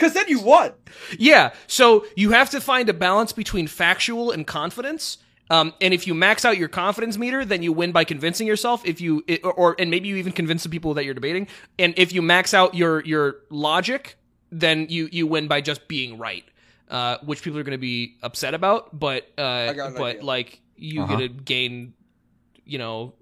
Because then you won. yeah, so you have to find a balance between factual and confidence. Um, and if you max out your confidence meter, then you win by convincing yourself. If you or, or and maybe you even convince the people that you're debating. And if you max out your your logic, then you you win by just being right, uh, which people are going to be upset about. But uh, got an but idea. like you Uh-huh. get to gain, you know,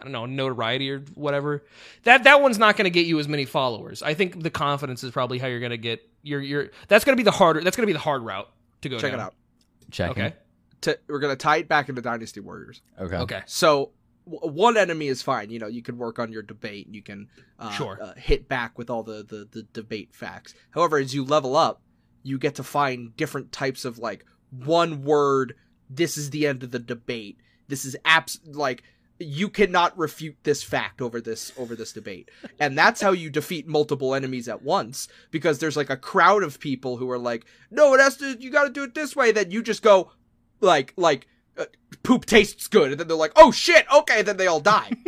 I don't know, notoriety or whatever. That that one's not going to get you as many followers. I think the confidence is probably how you're going to get your your. That's going to be the harder. That's going to be the hard route to go. Check down. it out. Check Okay. To, we're gonna tie it back into Dynasty Warriors. Okay. Okay. So w- one enemy is fine. You know, you can work on your debate. You can uh, Sure. uh, hit back with all the, the the debate facts. However, as you level up, you get to find different types of like one word. This is the end of the debate. This is abs like you cannot refute this fact over this over this debate and that's how you defeat multiple enemies at once because there's like a crowd of people who are like no it has to you got to do it this way then you just go like like uh, poop tastes good and then they're like oh shit okay then they all die [LAUGHS]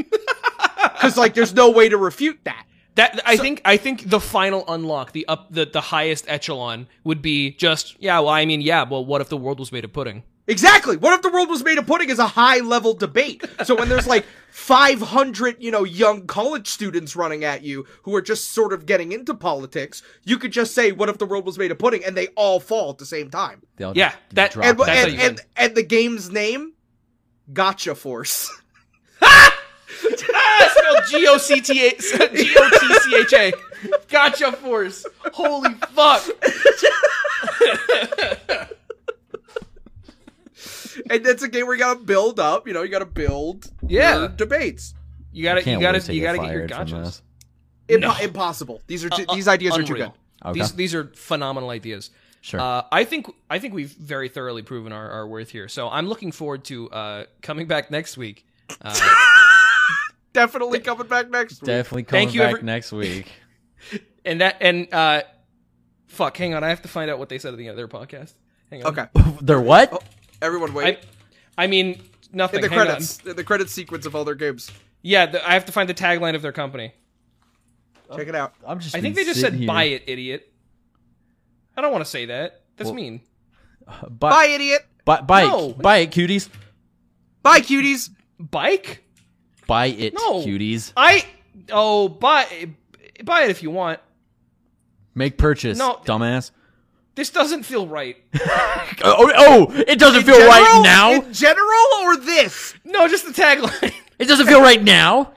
because like there's no way to refute that That I think I think the final unlock, the up the, the highest echelon would be just yeah. Well, I mean, yeah. Well, what if the world was made of pudding? Exactly. What if the world was made of pudding is a high level debate. So when there's like [LAUGHS] 500, you know, young college students running at you who are just sort of getting into politics, you could just say, "What if the world was made of pudding?" and they all fall at the same time. They'll Yeah, just that- drop And. That's how and, and, and the game's name, Gotcha Force. [LAUGHS] Ah, spelled G O C T A G O T C H A. Gotcha force. Holy fuck. [LAUGHS] and it's a game where you gotta build up. You know, you gotta build. Yeah. your debates. You gotta Can't you gotta wait you gotta get your fired gotchas. this. Impo- No. Impossible. These are too, Uh, these ideas are too good. Okay. These these are phenomenal ideas. Sure. Uh, I think I think we've very thoroughly proven our, our worth here. So I'm looking forward to uh, coming back next week. Uh, [LAUGHS] Definitely coming back next week. Definitely coming Thank you, back every- next week. [LAUGHS] and that and uh, fuck, hang on, I have to find out what they said at the end of their podcast. Hang on. Okay. [LAUGHS] They're what? Everyone wait. I I mean nothing. in the hang credits, in the credits sequence of all their games. Yeah, the, I have to find the tagline of their company. Check it out. I'm just. I think they just said here. "buy it, idiot." I don't want to say that. That's Well- mean. Uh, buy, Bye, idiot. buy, buy, No. buy it, cuties. Bye, cuties. Bike? Buy it, No. cuties. I oh buy buy it if you want. Make purchase, No. dumbass. This doesn't feel right. [LAUGHS] Oh, oh, it doesn't feel right now. In general, or this? No, just the tagline. [LAUGHS] It doesn't feel right now.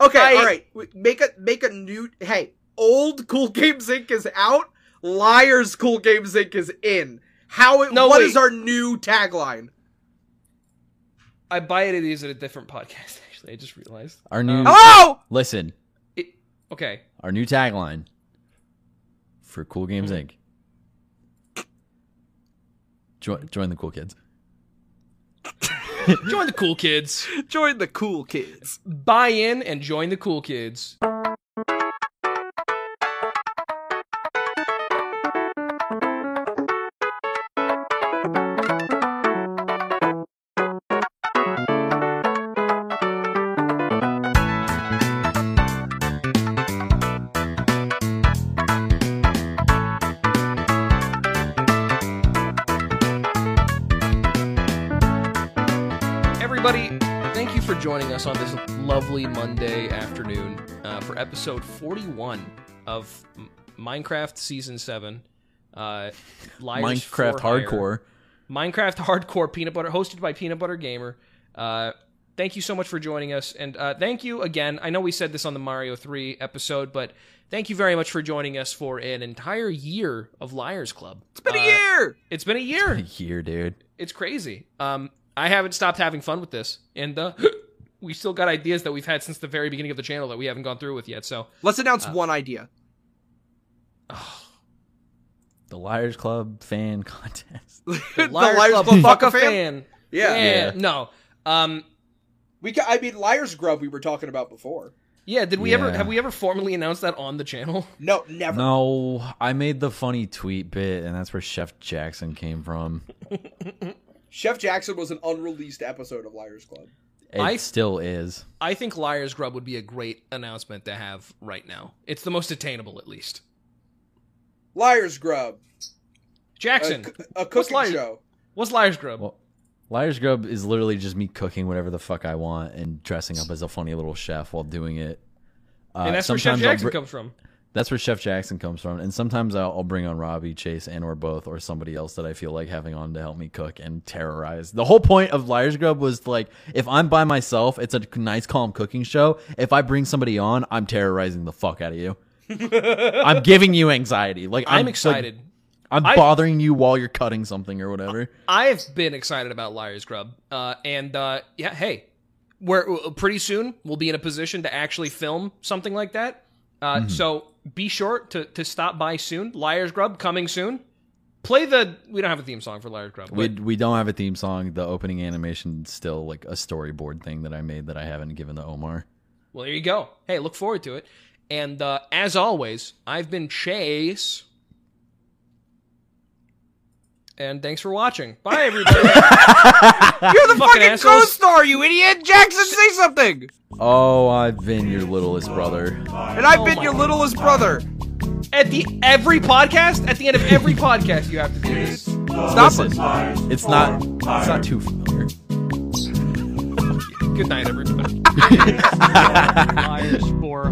Okay, I- all right. Make a make a new. Hey, old Cool Games Inc. is out. Liars Cool Games Inc. is in. How? It, No, what wait. is our new tagline? I buy it. It is at a different podcast. [LAUGHS] Actually, I just realized. Our new. Um, Hello. Listen, It, okay. our new tagline for Cool Games Inc. Join, join the cool kids. Join the cool kids. Join the cool kids. Buy in and join the cool kids. Us on this lovely Monday afternoon uh, for episode 41 of M- Minecraft Season 7. Uh, Liars Minecraft. Hardcore. Minecraft Hardcore Peanut Butter, hosted by Peanut Butter Gamer. Uh, thank you so much for joining us, and uh, thank you again. I know we said this on the Mario Three episode, but thank you very much for joining us for an entire year of Liars Club. It's been Uh, a year. It's been a year. Dude. It's crazy. Um, I haven't stopped having fun with this, and uh, we still got ideas that we've had since the very beginning of the channel that we haven't gone through with yet. So Let's announce Uh, one idea. [SIGHS] The Liars Club fan contest. [LAUGHS] the Liars, Club, fuck a fan. Yeah. Yeah. Yeah. No. Um. We. Ca- I mean, Liars Grub. We were talking about before. Yeah. Did we ever have we ever formally announced that on the channel? [LAUGHS] No, never. No, I made the funny tweet bit, and that's where Chef Jackson came from. [LAUGHS] Chef Jackson was an unreleased episode of Liars Club. It I- still is. I think Liars Grub would be a great announcement to have right now. It's the most attainable, at least. Liars Grub, a, Jackson, c- a cooking Liars- show. what's Liars Grub? Well, Liars Grub is literally just me cooking whatever the fuck I want and dressing up as a funny little chef while doing it. Uh, and that's where Chef sometimes I'll Jackson br- comes from. That's where Chef Jackson comes from, and sometimes I'll, I'll bring on Robbie, Chase, and or both, or somebody else that I feel like having on to help me cook and terrorize. The whole point of Liars Grub was like, if I'm by myself, it's a nice, calm cooking show. If I bring somebody on, I'm terrorizing the fuck out of you. [LAUGHS] I'm giving you anxiety. Like I'm like, excited. I'm I- bothering you while you're cutting something or whatever. I've been excited about Liars Grub, uh, and uh, yeah, hey, we're pretty soon we'll be in a position to actually film something like that. Uh, Mm-hmm. So be sure to to stop by soon. Liars Grub coming soon. Play the. We don't have a theme song for Liars Grub. We But we don't have a theme song. The opening animation is still like a storyboard thing that I made that I haven't given to Omar. well, there you go. Hey, look forward to it. And uh, as always, I've been Chase. And thanks for watching. Bye, everybody. [LAUGHS] You're the Fucking fucking, co-star, you idiot! Jackson, say something. Oh, I've been your littlest brother. And I've Oh been your littlest brother. at the every podcast, at the end of every podcast, you have to do this. Stop Listen, us. it's not. It's not too familiar. Good night, everybody. [LAUGHS] Liars for